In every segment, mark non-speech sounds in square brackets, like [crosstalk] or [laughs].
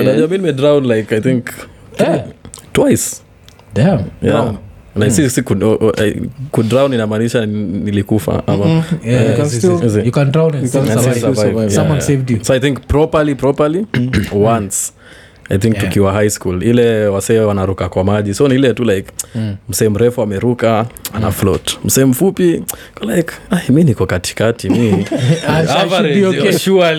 Unajua mi nimedrown like i think yeah. twice damn. yeah. Wow Na si, si kud, oh, oh, kudrown inamaanisha ni- nilikufa ama Yeah, You can yes, yes, still- yes. You can drown and You still can And survive. still survive. survive. Someone Yeah. saved you. so i think properly properly [clears throat] once i think Yeah. tukiwa high school. Ile wasee wanaruka kwa maji. So ni ile tu like Mm. msee mrefu ameruka ana float. Msee mfupi like ah, mi niko katikati mi. [laughs] [laughs]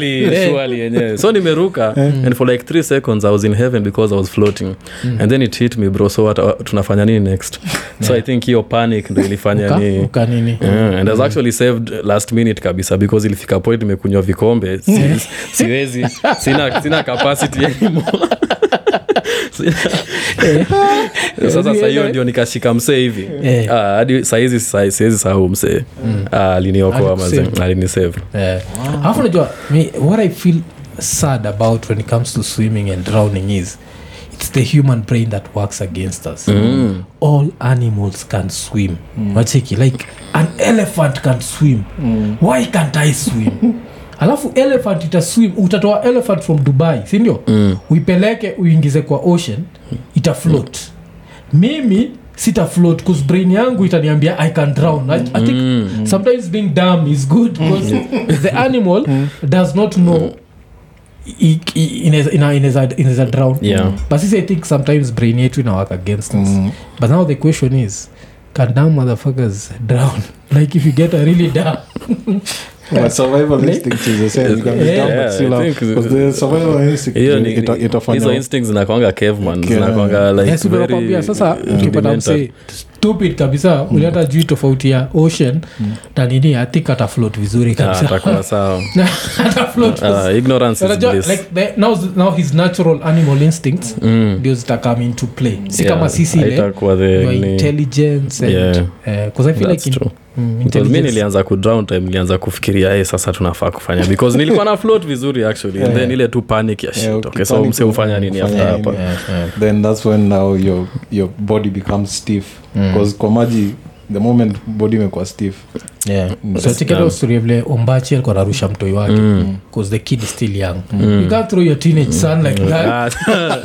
Yeah. yenyewe. So nimeruka [laughs] and for like three seconds i was in heaven because i was floating. And then it hit me bro so what, uh, tunafanya nini next? So i think hiyo panic ndo ilifanya ni uka nini? Yeah, and mm. actually saved last minute kabisa because ilifika point imekunywa vikombe. Siwezi sina, sina capacity anymore sasa sahiyo ndio nikashika msee hivi. Eh. Ah, hadi sahizi siwezi sahau msee. Ah, aliniokoa alinisave Eh. alafu najua what i feel sad about when it comes to swimming and drowning is it's the human brain that works against us. Mm. all animals can swim. Wacheki like an elephant can swim. Why can't i swim [laughs] alafu elephant itaswim utatoa elephant from dubai sindio Mm. uipeleke uingize kwa ocean itafloat mm. mimi sita float bcause brain yangu itaniambia i can drown I, I think Mm. sometimes being dam is good because the animal does not know i- inaweza- ina- inaweza inaweza drown Yeah. but sisi i think sometimes brain yetu ina against us Mm. but now the question is can dam motherfuckers drown [laughs] like if you get a really dumb But survival instinct is the same. You can be Yeah, dumb, but still have- think- the survival instinct hiyo ni- ita- itafanya- hizo instincts zinakwanga caveman Okay. zinakwanga like Yes, very unakwambia sasa ukipata rudimental. msee stupid kabisa. Uliata juu tofauti ya ocean na nini i think ata float vizuri Ah, kabisa. atakuwa [laughs] sawa. Ata float Ah, ignorance is Unajua, bliss. like the, now, now his natural animal instincts Mm. ndio zitakame into play. Si Yeah, kama sisi ile haitakuwa the your ni- intelligence and Yeah. uh, 'cause I feel That's like in, true. Mm, mi nilianza kudrown time nilianza kufikiria hey, sasa tunafaa kufanya. Because nilikuwa na float vizuri actually. [laughs] Yeah. then ile tu panic ya Yeah, shit okay, okay, so mse ufanya nini after hapa Yeah, yeah. then that's when now your, your body becomes stiff. Mm. kwa maji the moment body imekuwa stiff. Yeah. Mm. so tiketa Yeah. story vile ombachi alikuwa narusha mtoi wake. Mm. cause the kid is still young. You can't throw your teenage son like that. Ah,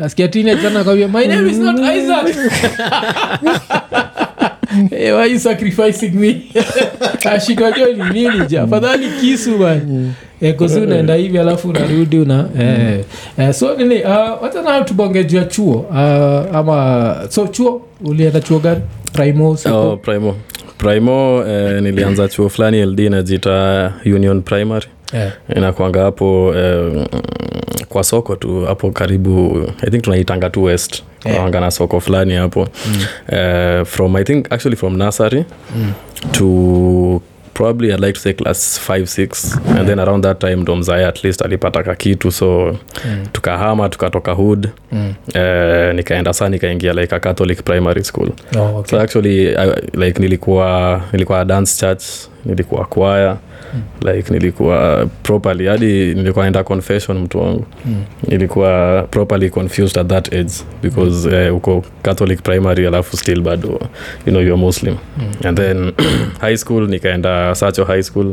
[laughs] askia teenage son akawia my name is not isaac [laughs] hey, [laughs] why you sacrificing me? [laughs] Ashikajua ni nini ja afadhali kisu man Eh, kosi unaenda hivi alafu unarudi una eh, eh, so nini uh, na tubonge juu ya chuo? Uh, ama so chuo ulienda chuo gani? Primo oh, primo. Primo eh, nilianza chuo fulani ld najita union primary eh, inakwanga hapo eh, kwa soko tu hapo karibu i think tunaitanga tu west Yeah. yeah. na soko fulani hapo mm. uh, from i think actually from nursery mm. to probably i'd like to say class 5 6 and then around that time ndo mzae at least alipata kakitu so Mm. tukahama tukatoka hood Mm. uh, nikaenda saa nikaingia like a catholic primary school Oh, okay. so actually I, like nilikuwa nilikuwa dance church nilikuwa kwaya mm. Like nilikuwa properly hadi nilikuwa naenda confession mtu wangu. Mm. nilikuwa properly confused at that age because uh, uko catholic primary alafu still bado you know youare muslim. Mm. and then [clears throat] high school nikaenda sacho high school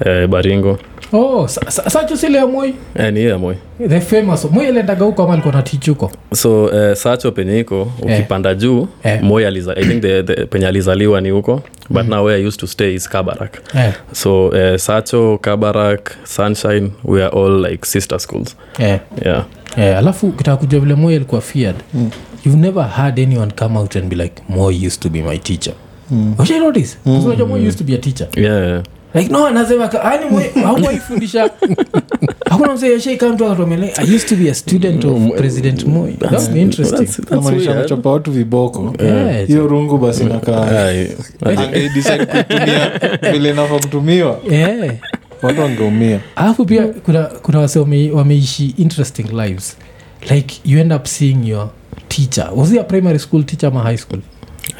uh, baringo. Oh, sa- sa- sacho sile amoi eh, ni amoi the famous moi aliendaga huko ama alikuwa na teach huko? So uh, sacho penye iko ukipanda juu Eh. moi aliza, i think the, the, penye alizaliwa ni huko but mm. now where i used to stay is kabarak yeah. so uh, sacho kabarak sunshine we are all like sister schools eh. yeah Yeah, alafu kitaka kujua vile moi alikuwa feared mm. you've never had anyone come out and be like moi used to be my teacher mm. notice mm. unajua used to be a teacher yeah like no anasema yani moi [laughs] hakuna mzee yashaikaa mtu akatomele. I used to be a student of president moi. That's be interesting. That's- that's Namaanisha weird. watu viboko. Hiyo rungu basi nakaa angedecide vile inafaa kutumiwa watu wangeumia. Alafu pia kuna, kuna wase wame, wameishi interesting lives. Like you end up seeing your teacher. Was he a primary school teacher ama high school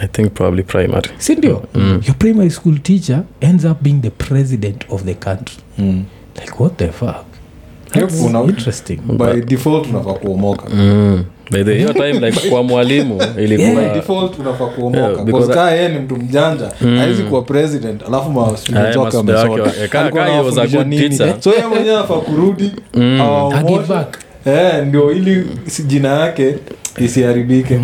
i think probably primary. Sindio Mm. your primary school teacher ends up being the president of the country. Mm. like what the fuck? That's una- interesting. By default unafaa kuomoka. Mm. hiyo time like [laughs] kwa mwalimu ilikuwa by default unafaa kuomoka. Yeah, because Because kaa yeye ni mtu mjanja. Hawezi kuwa president alafu Aya, mastudents wake masuda wake wamesota wa- eh, kaa- Alikuwa kaa he was a anawafundisha good nini? teacher. so yeye mwenyewe anafaa kurudi back. Eh, ndio ili jina yake isiharibike.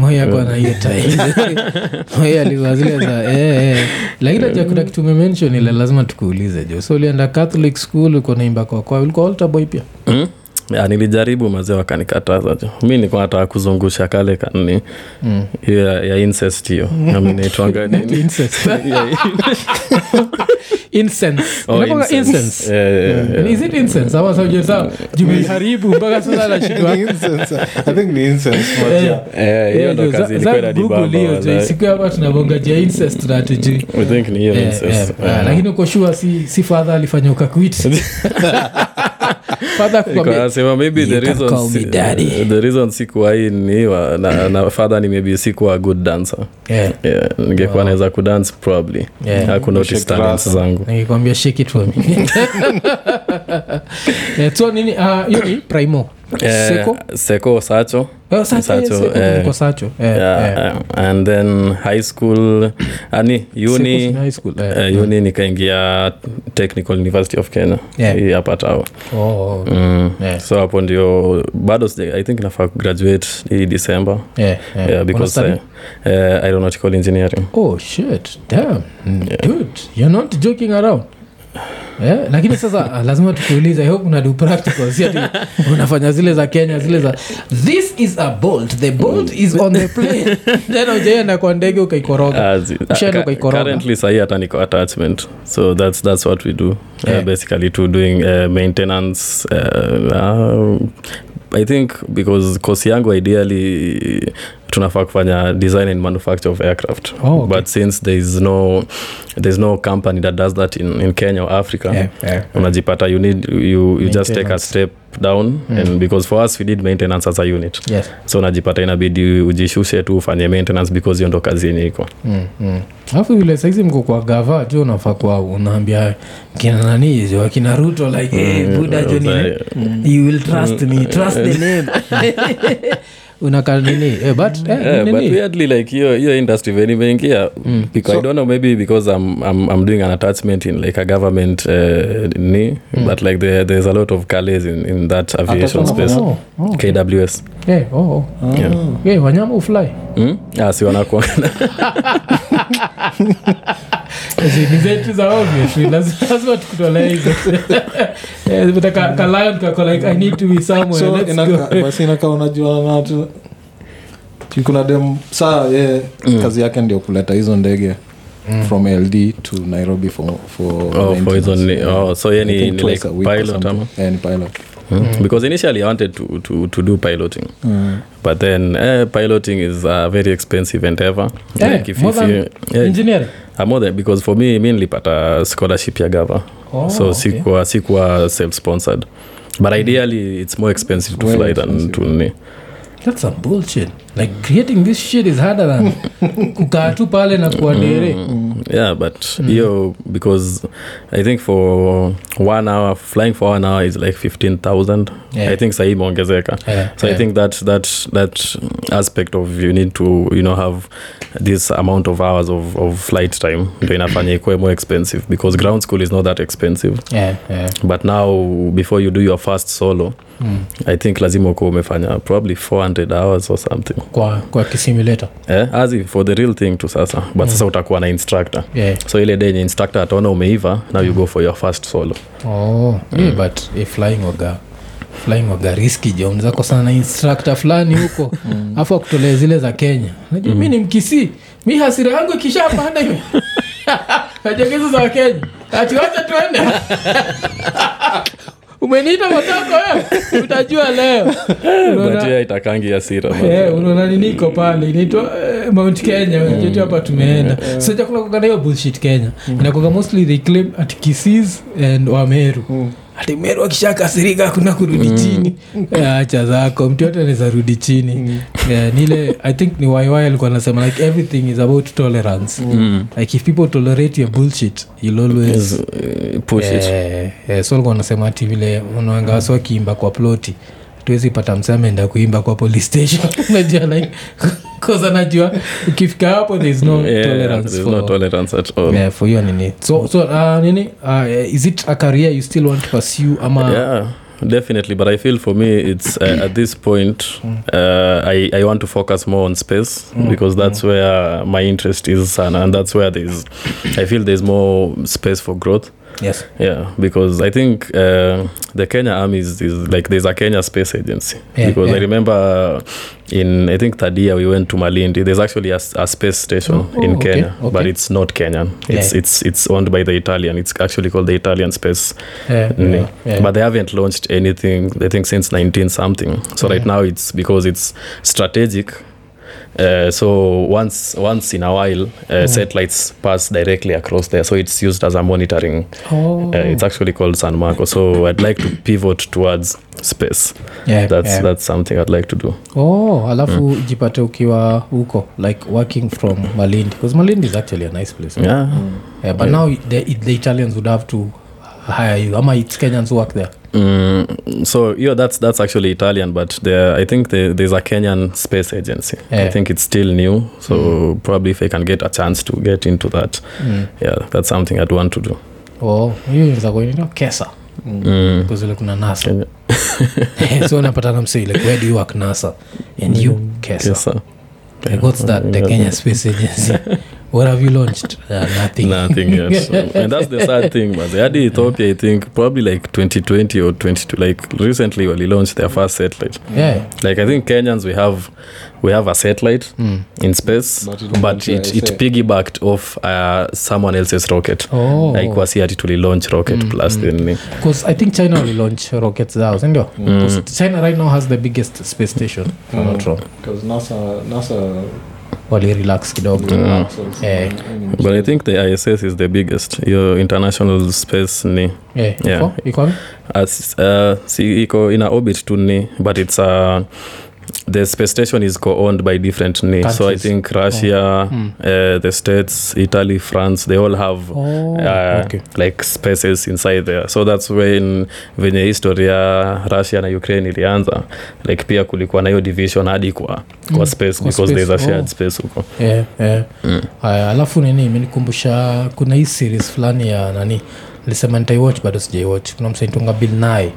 [laughs] Eh, eh. lakini aja kuna kitu umemention ile lazima tukuulize jo so ulienda catholic school uko naimba kwakwa kwa ulikuwa altar boy pia? Mm? Ya, nilijaribu mazee wakanikataza mi nilikuwa nataka kuzungusha kale kanni Mm. ya, ya incest hiyo. Naitwanga [laughs] nini? [laughs] [laughs] Oh, mpaka sasa hapa tunabongajia incest ah, lakini uko si, si fadha alifanya ukakwit fadha maybe the reason call me si- daddy. the reason sikuwai niwa na, na father ni maybe sikuwa a good dancer. Yeah. yeah, ningekuwa naweza kudance probably. Yeah. hakunotice talents zangu. Nikikwambia [laughs] [laughs] Eh, so nini ah, hiyo ni primo Seko seko sacho Oh, Sacho, Sacho, yes, eh. Sacho. Eh, yeah, eh. eh, and then high school ani Seko uni high school, eh. uh, uni nikaingia technical university of kenya Yeah. hapa tao Oh, mm. Yeah. so hapo ndio bado i think nafaa graduate hii december yeah, yeah. yeah, because uh, uh, aeronautical engineering oh shit damn Yeah. dude you're not joking around Yeah, lakini sasa ah, lazima tukiuliza I hope unadu practical si ati unafanya zile za kenya zile za this is a bolt. The bolt is on the plane. [laughs] Tena ujaenda kwa ndege ukaikoroga. Ushaenda ukaikorogacurrently sahii sahi hata niko attachment. So that's, that's what we do. Yeah. uh, basically to doing uh, maintenance uh, uh, i think because kosi yangu ideally tunafaa kufanya design and manufacture of aircraft Oh, okay. but since thereis no there's no company that does that in, in kenya or africa Yeah, yeah. unajipata you need you, you just take a step down and because for us we did maintenance as a unit. Yes. so unajipata inabidi ujishushe tu ufanye maintenance because hiyo ndo kazi yenye iko. Mm, mm. alafu vile saizi mko kwa gava ju unafaa kwa unaambia kina nani jo akina ruto like hey, buda nini you will trust me trust the [laughs] name [laughs] unaka nini? Eh, but eh, Yeah, but weirdly like hiyo hiyo industry venye imeingia because i don't know maybe because I'm, I'm, i'm doing an attachment in like a government uh, ni but like there, there's a lot of calais in, in that aviation space. Oh, oh, kws eh, oh, oh. yeah. Eh, wanyama ufly mm? ah, si wanakuwa [laughs] ni zetu za obvious lazima lazima hizo [laughs] Eh, but ka- ka lion kako like i need to be somewhere so let's inaka- go. basi inakaa unajuana na kuna dem saa ye kazi yake ndio kuleta hizo ndege from ld to nairobi for, for oh, for ni oh, so ye ni, ni like pilot ama? Yeah, ni pilot Mm. because initially i wanted to, to, to do piloting. But then uh, piloting is a very expensive endeavor. Yeah, like if, more if than you, yeah, engineering? Uh, more than, because for me mi nilipata scholarship ya gava. Oh, so okay. sikuwa sikuwa self sponsored but ideally it's more expensive to fly than to ni that's some bullshit like creating this shit is harder than [laughs] kukaa tu pale na kuadere yeah but hiyo because i think for one hour flying for one hour is like 15000 Yeah. i think sahii imeongezeka Yeah, so yeah. i think that that that aspect of you need to you know have this amount of hours of, of flight time ndo inafanya ikuwe more expensive because ground school is not that expensive yeah, yeah. but now before you do your first solo Mm. i think lazima ukuwa umefanya probably 400 hours or something kwa kwa kisimulator. Eh, azi for the real thing tu sasa. But sasa utakuwa na instructor. Yeah. so ile denye instructor ataona umeiva now you go for your first solo. Oh, yeah, but eh, flying oga flying waga riski jo mzako sana na instructor fulani huko? [laughs] Afu akutolea zile za kenya. Najua mi ni mkisii. Mi hasira yangu ikishapanda panda [laughs] najegezo za wakenya. Atiwacha tuende [laughs] umeniita matako wewe utajua leo. Itakangi asira Eh, pale? Inaitwa eh, mount kenya. Jetu hapa tumeenda. So chakula kukana hiyo bullshit kenya. Inakoga mostly they claim at kisis and wameru ati meru akishakasirika kuna kurudi chini. Eh, acha zako mtu yote anaweza rudi chini. Yeah, nile i think ni yy alikuwa anasema like everything is about tolerance. Like if people tolerate your bullshit you'll always push it. Eh, eh, so alikuwa anasema ati vile unaanga wasi wakiimba kwa ploti tuwezi pata msee ameenda kuimba kwa police station. [laughs] Najua like [laughs] cause anajua ukifika hapo there is no Yeah, tolerance there's for, no tolerance at all. Yeah, for hiyo nini so, so uh, nini? Uh, is it a career you still want to pursue ama yeah definitely but i feel for me it's uh, at this point uh, I, I want to focus more on space because that's where my interest is and, and that's where there's i feel there's more space for growth yes. Yeah because i think uh, the kenya army is, is like there's a kenya space agency. Yeah, because i remember in i think third year we went to malindi. There's actually a, a space station Oh, in okay, kenya but it's not kenyan. It's Yeah. it's it's owned by the italian. It's actually called the italian space yeah, yeah, yeah. but they haven't launched anything i think since 19 something. So right now it's because it's strategic uh, so once once in a while uh, satellites pass directly across there. So it's used as a monitoring. Oh. uh, it's actually called san marco. So i'd like to pivot towards space. Yeah, that's yeah. that's something i'd like to do. Oh alafu jipate ukiwa huko like working from malindi. Because malindi is actually a nice place yeah. Yeah, but now the, the italians would have to hire you. Ama it's kenyans who work there Mm, so yeah that's that's actually italian but there i think the, there's a kenyan space agency. I think it's still new so probably if i can get a chance to get into that mm. yeah that's something i'd want to do. Oh hiyo kesa. Mm. kuzile kuna nasa. Kenya- [laughs] so unapatana msei like where do you work nasa? And you kesa. Yes, like what's that? The kenya space agency [laughs] what have you launched [laughs] uh, nothing Nothing yet. [laughs] and that's the sad thing, man. Hadi Ethiopia, I think probably like 2020 or 22, like recently when they launched their first satellite. yeah Like I think Kenyans, we have we have a satellite mm. in space, But it but, it, it piggybacked off uh, someone else's rocket. oh Like was here to launch rocket plus then because i think china will launch rockets now, isn't it? mm. china right now has the biggest space station if I'm not wrong Because NASA, NASA wali relax kidogo relaxes Eh. but I think the ISS is the biggest. Your international space ni yeah, Yeah. iko iko as uh, si iko in orbit tu ni but it's uh, the space station is co-owned by different ni so i think russia uh, the states italy france they all have oh, uh, okay. like spaces inside there. So that's when venye historia russia na ukraine ilianza. Like pia kulikuwa na hiyo division hadi kwa, kwa space kwa because there's a shared oh. space huko. Yeah, yeah. Aya, alafu nini? Imenikumbusha kuna hii series fulani ya nani? Lisema nitaiwatch bado sijaiwatch. Kuna msaitunga bill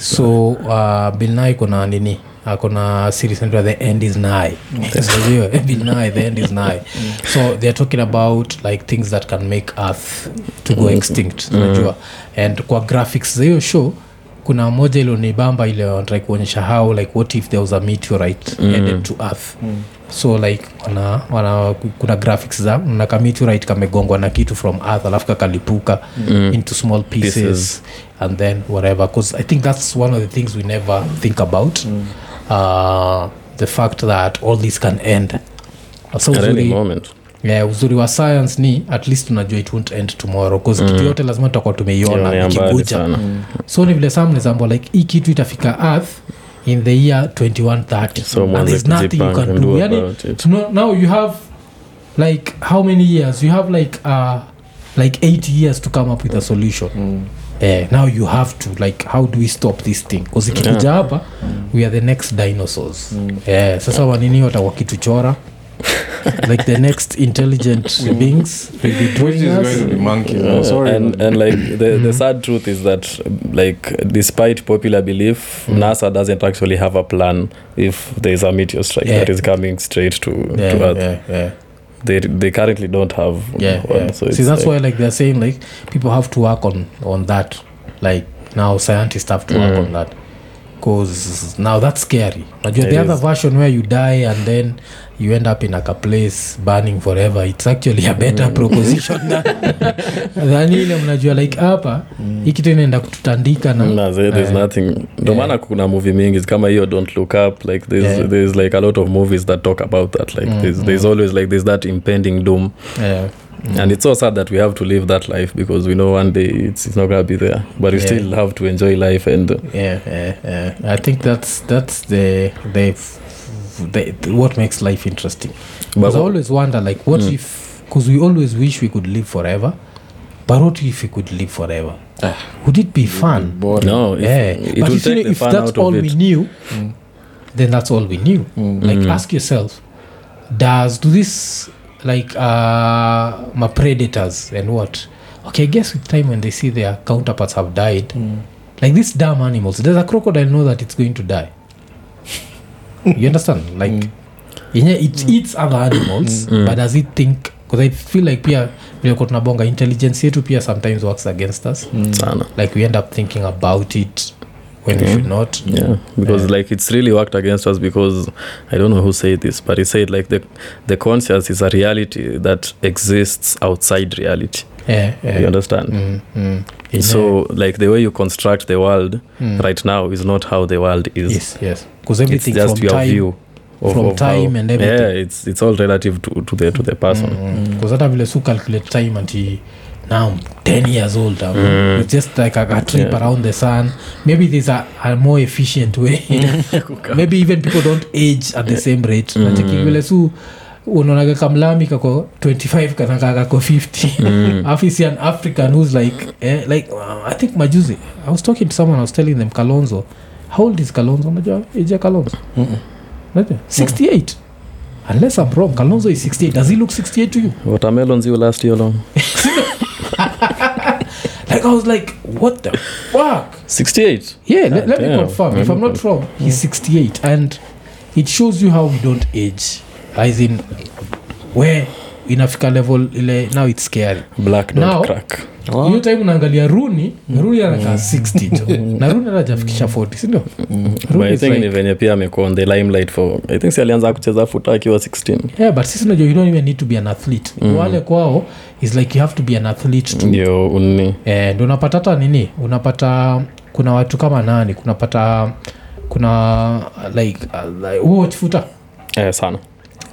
so uh, bill kuna nini kuna series the end is nigh. [laughs] Unajua, bill nye the end is [laughs] nigh. So they're talking about like things that can make earth to go extinct unajua. And kwa graphics za hiyo show kuna moja ilionibamba ile wanatrai kuonyesha how like what if there was a meteorite headed to earth. So like wana, wana, kuna graphics za na ka kamegongwa na kitu from earth alafu kakalipuka mm. into small pieces, Pieces. and then whatever because i think that's one of the things we never think about. Mm. Uh, the fact that all this can end. So at any uzuri, moment. Yeah, uzuri wa science ni at least unajua it won't end tomorrow bcause mm. kitu yote lazima tutakuwa tumeiona ikikuja. mm. so ni vile saa mnezambwa like hii kitu itafika earth in the year 2130 So and there's nothing you can do. do yani no, now you have like how many years? You have like uh like eight years to come up with a solution. Mm. Eh, now you have to like how do we stop this thing? Bcause ikikuja hapa we are the next dinosaurs. Eh, sasa wanini watakuwa kituchora [laughs] like the next intelligent beings will be doing us. going to be monkeys. Uh, I'm sorry. and, and like the, the sad truth is that like despite popular belief nasa doesn't actually have a plan if there's a meteor strike Yeah. that is coming straight to, yeah, to earth. yeah, yeah. They, they currently don't have yeah, one yeah. so see that's like, why like they're saying like people have to work on on that like now scientists have to work Mm. on that because now that's scary najua you're the other version where you die and then you end up in like a place burning forever it's actually a better Mm. proposition [laughs] than- than ile mnajua like hapa hii kitu inaenda kututandika Eh, nothing ndo maana kuna movie mingi kama hiyo don't look up like there's, Yeah. there's like a lot of movies that talk about that like there's, there's always like there's that impending doom yeah. and it's so sad that we have to live that life because we know one day it's, it's not gonna be there but we Yeah. still have to enjoy life and yeah, yeah, yeah. I think that's that's the the, the, the what makes life interesting. Because I always wonder, like, what Mm. if? Because we always wish we could live forever, but what if we could live forever? Would it be fun? Boring. no if, yeah, it but will you see, if that's all we knew, Mm. then that's all we knew. Mm. Like, Mm. ask yourself, does do this like uh my predators and what? Okay, I guess with time when they see their counterparts have died, Mm. like these damn animals does a crocodile know that it's going to die you understand? Like yenye it eats other animals but does it think because i feel like pia tunabonga intelligence yetu pia sometimes works against us. Sana. Like we end up thinking about it when we should not. Yeah because like it's really worked against us because i don't know who said this but he said like the the conscious is a reality that exists outside reality. Yeah, yeah. you understand? Mm, mm. so like the way you construct the world right now is not how the world is. Yes yes. Because it's just from your time view of, from of time how, and everything. yeah it's it's all relative to, to the to the person. Because hata vile su calculate time anti now I'm 10 years old um, it's just like a, a trip Yeah. around the sun. Maybe there's a, a more efficient way. [laughs] Maybe even people don't age at the same rate. Nacheki vile su unaonaga kamlami kako 25 kanaka kako 50 afu isi an african who's like eh, like uh, i think majuzi i was talking to someone i was telling them kalonzo. How old is kalonzo? Unajua age ya kalonzo. Unajua? 68 unless i'm wrong kalonzo is 68 does he look 68 to you? Watermelons you last year long [laughs] [laughs] like i was like what the fuck? 68 yeah let, ah, let me confirm. If i'm not wrong he's 68 and it shows you how we don't age as in where inafika level ile now its scary. Black now, crack. hiyo time unaangalia runi runi anakaa 60 jo [laughs] na runi anajafikisha 40 sindio but i ni venye pia amekuwa on the limelight for i think si alianza kucheza futa akiwa 16 yeah but sisi najua you don't even need to be an athlete. Wale kwao is like you have to be an athlete to ndio unni. Eh, ndio unapata hata nini? Unapata kuna watu kama nani? Kunapata kuna like, uh, like watch futa? Eh, sana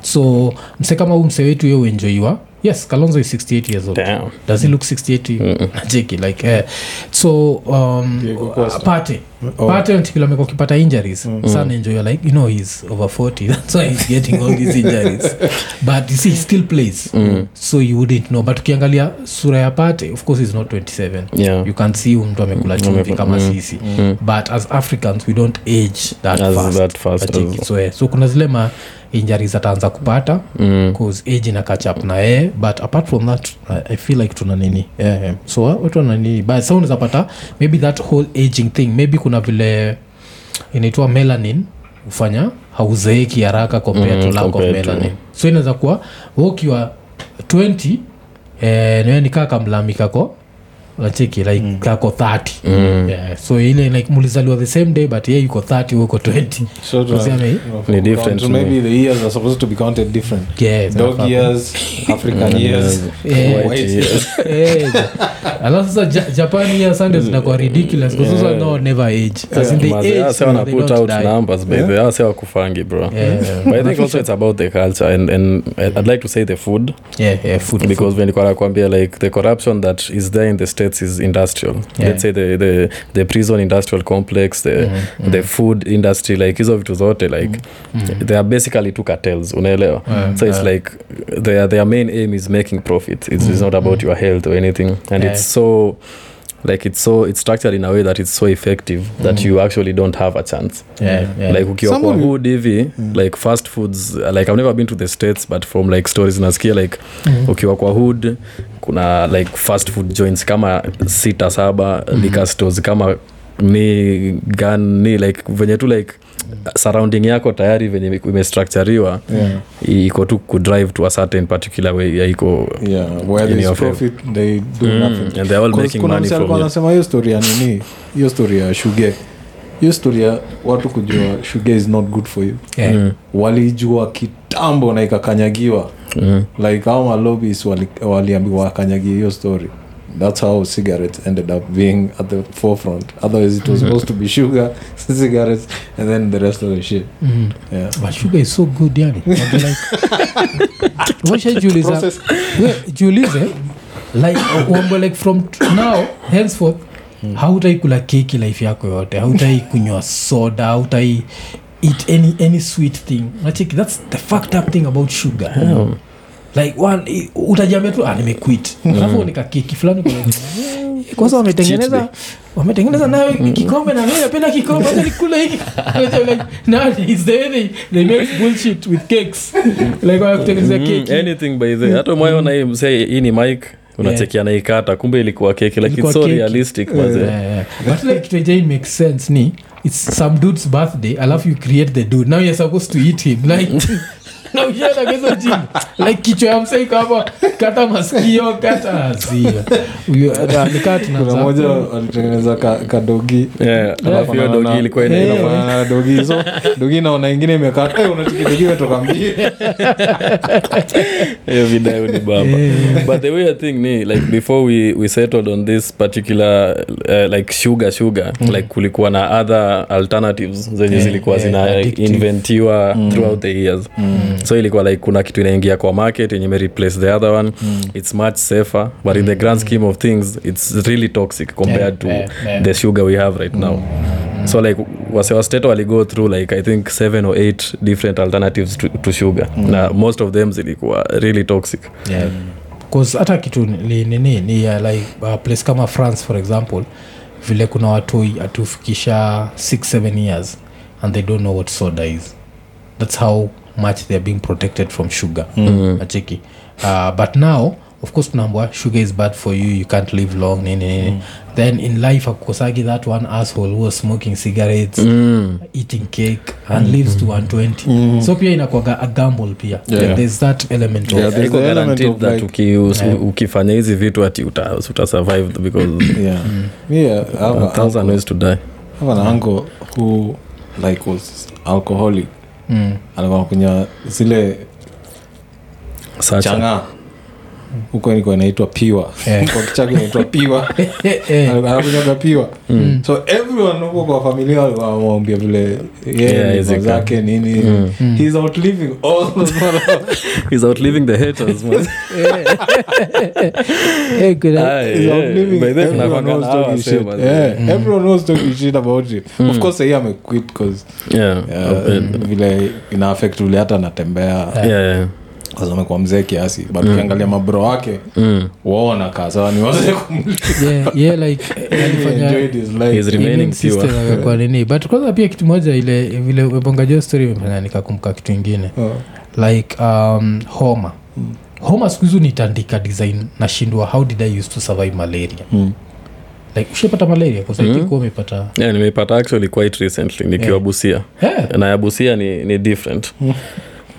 so mse kama huu mse wetu ye uenjoiwa yes kalonzo is 68 years old. Damn. does he look 68 to you Nacheki, like eh. so um, Diego Costa. pate. Pate ntikila amekuwa akipata injuries. Sana enjoy like you know he's over 40 [laughs] that's why he's getting all these injuries. But you see he still plays. So you wouldn't know. But ukiangalia sura ya pate of course he's not 27 yeah. You can see mtu amekula chumvi kama mm, sisi. But as africans we don't age that As fast, that fast as- so, eh, so kuna zile ma injuries ataanza kupata mm. cause age na catch up na yeye but apart from that I, feel like tuna nini yeah, yeah. so watu wana nini but sa unaweza pata maybe that whole aging thing maybe kuna vile inaitwa melanin hufanya hauzeeki haraka compared Mm, to lack of to- melanin so inaweza kuwa ukiwa 20 eh, niwe nikaa kamlami kako nacheki like mm. kako 30 Mm. yeah, so ile like mulizaliwa the same day but ye yuko 30 we uko 20 So to- know, Ni different so maybe the years are supposed to be counted different. Yeah, dog years african years White years. alafu sasa japan hiya sunday zinakuwa ridiculous because those no never age. As in they age, so they put out die. numbers but they ase wakufangi bro. Yeah. but i think also it's about the culture and, and i'd like to say the food. Yeah, yeah, food, because when nakwambia like the corruption that is there in the states is industrial. Yeah. let's say the, the, the prison industrial complex the, mm-hmm. Mm-hmm. the food industry like hizo vitu zote like mm-hmm. they are basically two cartels unaelewa? Yeah, so it's like their, their main aim is making profit it's, it's not about your health or anything. And Yeah. it's so like it's so it's structured in a way that it's so effective that you actually don't have a chance. Yeah, yeah. like ukiwa kwa hood hivi like fast foods like i've never been to the states but from like stories nasikia like ukiwa kwa hood kuna like fast food joints kama sita saba mm. liquor stores kama ni gan ni like venye tu like surrounding yako tayari venye imestructuriwa yeah. iko tu kudrive to a certain particular way ya iko yeah where In your there's profit they do nothing. Mm, anasema hiyo story ya nini? Hiyo story ya shuge. Hiyo story ya watu kujua shuge is not good for you. Yeah. Mm, walijua kitambo na ikakanyagiwa. Mm. like au malobis waliambiwa wali wakanyagia hiyo story that's how cigarettes ended up being at the forefront. Otherwise it was supposed to be sugar [laughs] cigarettes and then the rest of the shit. Mm. yeah. But sugar is so good yani. [laughs] I'd be like washajiuliza Process- we jiulize like wambo like from now henceforth hautai kula keki life yako yote? Hautai kunywa soda? Hautai eat any, any sweet thing? That's the fucked up thing about sugar. Yeah. Like one tu ah, nimequit alafu nikakeki fulani like, "Eh, kwanza wametengeneza wametengeneza nawe kikombe na mimi napenda kikombe acha nikule hiki [laughs] like nowadays the way they, they make bullshit with cakes? [laughs] Like wanakutengeneza Mm, keki anything by the hata umeona hii ni mike unachekia naikata kumbe ilikuwa keki like Ilikuwa it's so keki. realistic maze Yeah, yeah. but like kitu haijai sense ni. It's some dude's birthday. Alafu you create the dude. Now you're supposed to eat him. Like [laughs] na ukienda like kichwa ya msei kama kata masikio kata azia moja walitengeneza ka- kadogi Yeah, alafu hiyo dogi ilikuwa inafanana dogi. So dogi naona ingine imekaa hey, unachiki imetoka mbili [laughs] hiyo video ni bamba but the weird thing ni like before we, we settled on this particular uh, like sugar sugar like kulikuwa na other alternatives zenye Yeah, zilikuwa yeah, zina addictive. inventiwa throughout the years so ilikuwa like kuna kitu inaingia kwa market yenye replace the other one. It's much safer but in the grand scheme of things it's really toxic compared Yeah, to yeah, yeah. the sugar we have right now. So like wasewasteto waligo through like i think seven or eight different alternatives to, to sugar. Na most of them zilikuwa really toxic. Bcause hata kitu ni nini ni uh, like uh, place kama france for example vile kuna watu atufikisha 67 years and they don't know what soda is. That's how much theyare being protected from sugar mm. acheki uh, but now of course tunaambwa sugar is bad for you you can't live long nini nini mm. then in life akukosagi that one asshole who was smoking cigarettes mm. eating cake and lives to 120 so pia inakwaga a gamble pia Yeah. there's that element of there's the element of that like- uki, us, Yeah. ukifanya hizi vitu ati uta, uta survive because [coughs] yeah. yeah, a a thousand ways to die have an uncle who like was alcoholic mm. alikuwa kunya zile Such a- changa huko niko inaitwa piwa Yeah. kwa kichaga inaitwa piwa [laughs] Eh, eh. anakunyaga piwa so everyone huko kwa familia wamwambia vile Yeah, yeah, zake nini Mm. he's outliving all those [laughs] he's outliving the haters man. [laughs] hey, kuna- He's yeah. outliving By then everyone knows talking shit. yeah. Yeah, everyone knows talking shit about him of course sahii amequit cause yeah. uh, vile ina affect vile hata anatembea Yeah, yeah. Amekuwa mzee kiasi but ukiangalia mabro wake Mm. waona kaa sawa ni wazee [laughs] yeah, yeah, like eh, nini? But kwanza pia kitu moja ile vile umebonga jo story imefanya nikakumbuka kitu ingine. Oh. like um, homa. Homa siku nitandika design nashindwa how did i use to survive malaria? Mm. like ushapata malaria? Kwasaikuwa umepata. Yeah, nimeipata actually quite recently nikiwa Yeah. busia. Yeah. na ya busia ni, ni different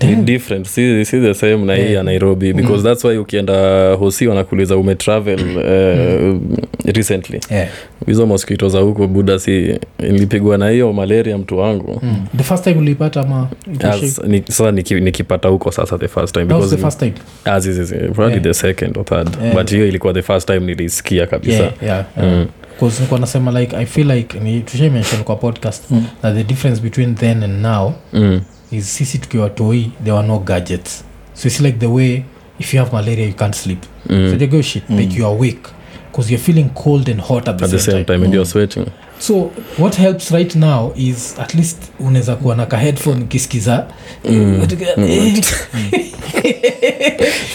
ni different si, si the same na hii ya nairobi because that's why ukienda hosi wanakuuliza umetravel uh, recently Yeah. hizo mosquito za huko buda si nilipigwa na hiyo malaria mtu wangu Mm. the first time ulipata ma As, ni, sasa niki, nikipata huko sasa the first time because the first time as is, is, probably Yeah. the second or third Yeah. but hiyo ilikuwa the first time nilisikia kabisa yeah, yeah, yeah. Mm. Nilikuwa nasema like i feel like ni tushai kwa podcast Mm. that the difference between then and now Mm. Is sisi tukiwa toi there were no gadgets. So it's like the way if you have malaria you can't sleep. Mm. so they go shit like you're awake because you're feeling cold and hot at the, at the same, same time, time and you're sweating. So what helps right now is at least unaweza kuwa na kaheadphone ukisikiza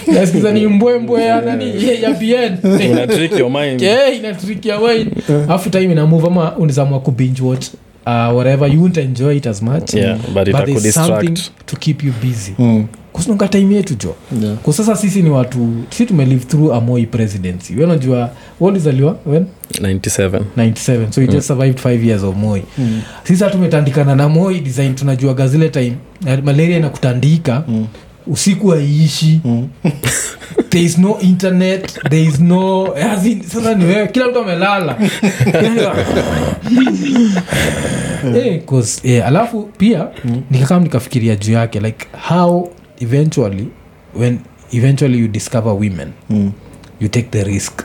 nasikiza [laughs] ni mbwembwe ya nani? Ya bien Una your mind. Yeah, inatrikia wine afu time inamove ama unizamua kubinge watch uh, whatever you won't enjoy it as much. Yeah but but there's something to keep you busy. Mm. kusinonga time yetu jo. Yeah. kwa sasa sisi ni watu si tumelive through a moi presidency. We unajua walizaliwa when? 97 97 so we just survived 5 years of moi. Mm. sisi hata tumetandikana na moi design tunajuaga zile time malaria inakutandika. Mm. Usiku aiishi Mm. there is no internet. There is no sasa ni wewe kila mtu amelala. [laughs] Eh, 'cause, eh, alafu pia Mm. nikakam nikafikiria juu yake like how eventually when eventually you discover women Mm. you take the risk.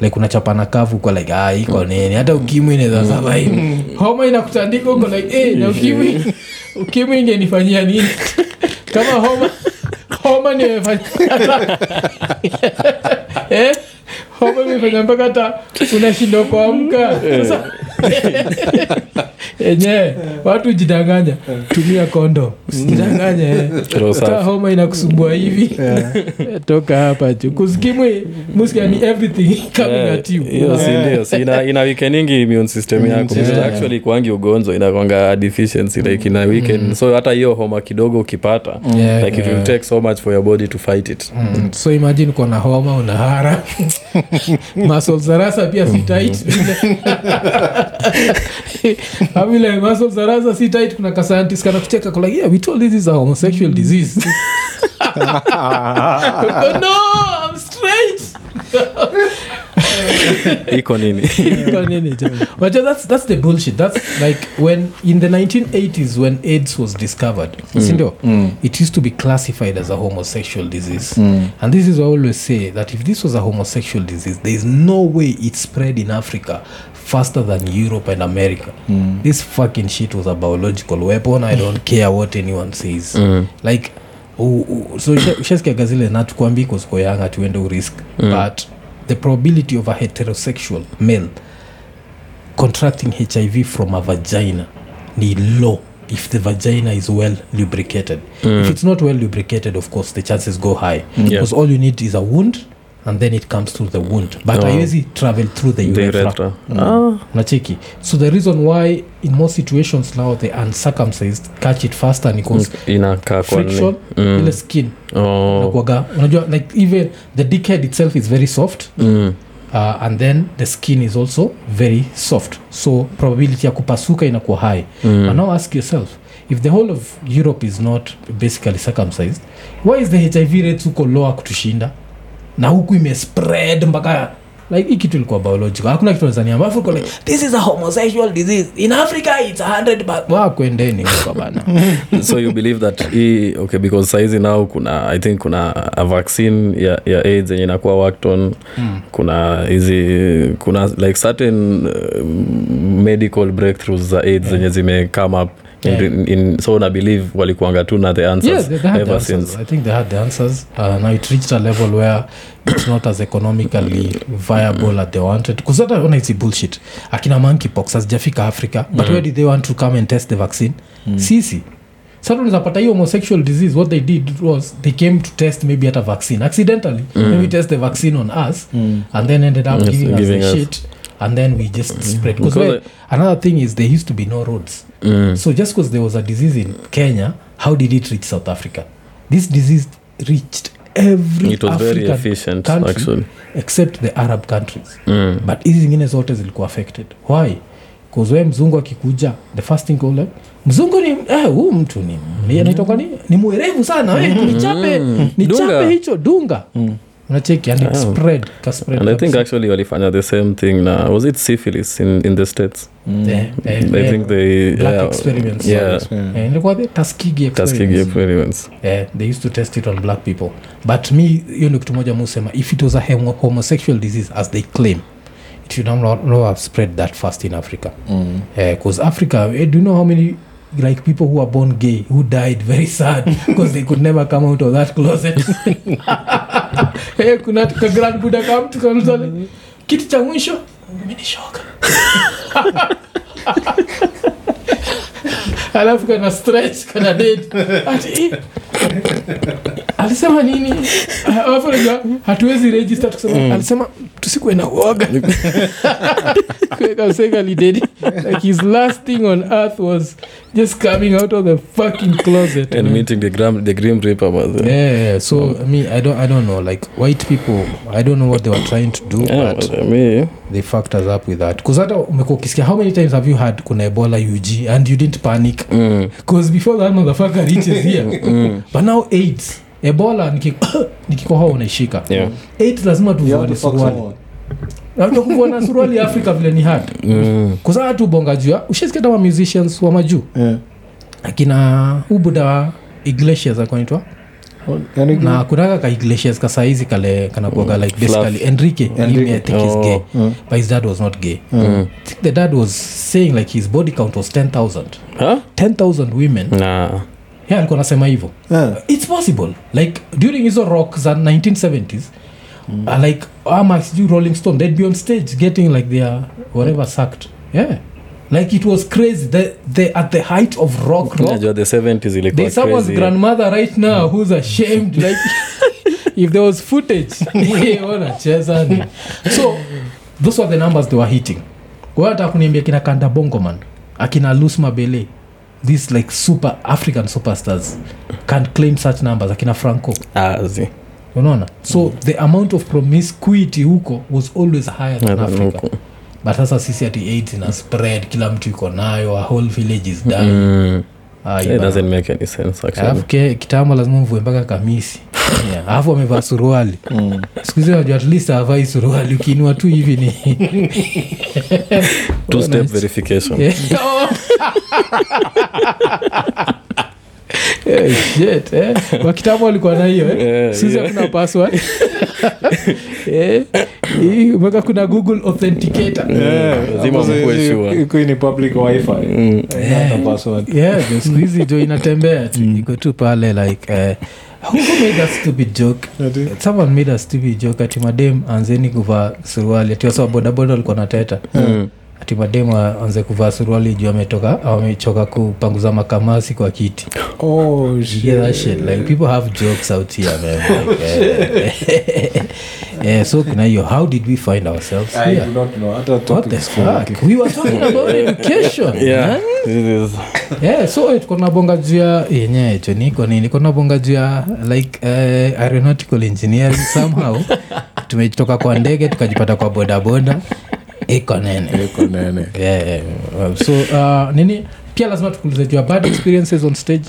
Like unachapana kavu kwa like ah, iko nini? Hata ukimwi inaweza survive. Homa inakutandika uko like eh, na ukimwi [laughs] ukimwi ingenifanyia nini [laughs] kama homa homa nimefanya hata eh, homa imefanya mpaka hata unashindwa kuamka. Sasa [laughs] enyewe watu jidanganya tumia kondo. Usijidanganye Roho homa inakusumbua hivi. [laughs] Toka hapa ju kuskimwi muskia ni everything [laughs] coming Eh, at you hiyo si si ina, ina weakeningi immune system yako. Yeah. yeah. actually kwangi ugonjwa inakwanga deficiency like ina weaken. So hata hiyo homa kidogo ukipata Yeah, like it will take so much for your body to fight it. Mm. so imagine kona homa unahara [laughs] za pia si tit avile [laughs] vile muscles za rasa si tit kuna kascientist kana kucheka kwa yeah we told this is a homosexual disease. [laughs] No! i'm straight [laughs] iko nini? Iko nini but that's, that's the bullshit. That's like when in the 1980s when aids was discovered sindio it used to be classified as a homosexual disease. And this is i always say that if this was a homosexual disease there is no way it spread in africa faster than europe and america. This fucking shit was a biological weapon. I don't care what anyone says. Like uh, uh, so [coughs] usha- ushaskiaga zile natukwambi kozikoyanga tuende urisk but the probability of a heterosexual male contracting hiv from a vagina ni low if the vagina is well lubricated. If mm. it's not well lubricated of course the chances go high. Mm. Because all you need is a wound and then it comes through the wound but Oh. travel through the urethra urethra. Ah, nacheki so the reason why in most situations now the uncircumcised catch it faster ni cause inakaa kwa nini? friction ile skin Oh. unajua like even the dickhead itself is very soft Mm. uh, and then the skin is also very soft so probability ya kupasuka inakuwa high Mm. and now ask yourself if the whole of europe is not basically circumcised why is the hiv rate huko lower kutushinda na huku imespread mpaka like hii kitu ilikuwa biological. Hakuna kitu nazaniamba africa like this is a homosexual disease. In africa it's 100 but wa kwendeni huko bana. [laughs] So you believe that hii okay because saizi now kuna i think kuna a vaccine ya, ya aids yenye inakuwa worked on. Mm. kuna hizi kuna like certain uh, medical breakthroughs za aids zenye zime come up. in, Yeah. in, in, so na believe walikuanga tu na the answers Yes, they, they had the answers. since I think they had the answers. Uh, now it reached a level where it's not as economically viable as they wanted. Because that one is bullshit. Akina monkeypox hazijafika Africa, but where did they want to come and test the vaccine? Sisi. Sasa unapata hiyo homosexual disease what they did was they came to test maybe at a vaccine accidentally maybe test the vaccine on us and then ended up Yes, giving, giving us the us. shit and then we just spread because Because another thing is there used to be no roads mm. so just because there was a disease in Kenya, how did it reach South Africa? This disease reached every it was African very efficient country actually except the Arab countries. mm. But hizi zingine zote zilikuwa affected. Why? Because we mzungu akikuja the first thing ule mzungu ni eh, huu mtu ni ni anaitoka ni ni mwerevu sana we, nichape nichape Dunga. hicho dunga unacheki and it Ah. spread ka spread and i think actually walifanya the same thing na was it syphilis in, in the states? I think they black yeah, experiments. yeah. Ilikuwa the Tuskegee Tuskegee experiments. experiments. Yeah, they used to test it on black people. But me hiyo ni kitu moja musema if it was a homosexual disease as they claim it should not, not have spread that fast in africa. Because africa eh, do you know how many like people who are born gay who died very sad [laughs] because they could never come out of that closet. Hey, [laughs] kuna ka grand buda to kamtole kitu cha mwisho minishoka [laughs] alafu kana stretch kana dead ati eh, alisema nini? [laughs] Alafu unajua hatuwezi register tukisema alisema tusikuwe na uoga. [laughs] Kasekalidedi like his last thing on earth was just coming out of the fucking closet and man. meeting the, grim the grim reaper was yeah, yeah, so me I don't, I don't know. Like white people i don't know what they were trying to do Yeah, but I mean. they fucked us up with that. Because hata umekuwa ukisikia how many times have you had kuna ebola ug and you didn't panic? Because mm, before that motherfucker reaches here. Mm. but now aids ebola niki- [coughs] nikikohoa unaishika yeah lazima tuvuane suruali. Unajua kuvuana suruali ya afrika vile ni hard mm. kusaa tu bonga juu ya ushasikia musicians wa majuu Yeah. akina ubuda wa iglesias akonaitwa Yaani na kunaka ka iglesias kasaizi kale kanakuaga like Fluff. enrique, Enrique. I think Oh. gay Mm. but his dad was not gay Mm. i think the dad was saying like his body count was 10000 Huh? 10000 women Nah. Yeah alikuwa anasema hivyo. Yeah. it's possible. Like during hizo rock za 1970s uh, like ama sijui rolling stone they'd be on stage getting like their whatever sacked yeah. Like it was crazy. The, the, at the height of rock rock. The 70s ilikuwa someone's grandmother right now who's ashamed [laughs] like [laughs] if there was footage. [laughs] Wanacheza so those were the numbers they were hitting. Wata kuniambia kina kanda bongoman akina lus mabele these like super african superstars can't claim such numbers akina franco. Azi. unaona? So the amount of promiscuity huko was always higher than africa. but sasa sisi ati aids ina spread kila mtu iko nayo a whole village is dying. Mm. Ah, alafu kitambo lazima mvue mpaka kamisi. [laughs] Yeah, alafu amevaa suruali. Mm. skuhizi najua at least avai suruali. Ukiinua tu hivi ni Two step verification. Yeah. [laughs] [laughs] Oh. Eh, shit, eh. Kwa kitambo alikuwa na hiyo eh. Yeah, Sisi yeah. hakuna password [laughs] Eh, kuna google authenticator Yeah, Lazima hapo mkuwe zi- sure. iko ni public wifi Mm. Not password. yeah jo siku hizi jo inatembea tu iko tu pale like eh, who who made that stupid joke someone made a stupid joke ati madem anzeni kuvaa suruali ati wasa bodaboda walikuwa na teta Mm. Ati mademu aanze kuvaa suruali juu ametoka amechoka kupanguza makamasi kwa kiti Oh, shit. yeah, that shit. Like people have jokes out here, man. [laughs] Like, eh, eh, so kuna hiyo how did we find ourselves I here? do not know. Hata What the fuck? We were talking about [laughs] education. Yeah. man. This is Yeah, so tuko nabonga juu ya yenye cho niko nini tuko nabonga juu ya like uh, aeronautical engineering somehow [laughs] tumetoka kwa ndege tukajipata kwa bodaboda iko nene nene. [laughs] yeah, yeah. so uh, nini pia lazima tukulize jua bad experiences on stage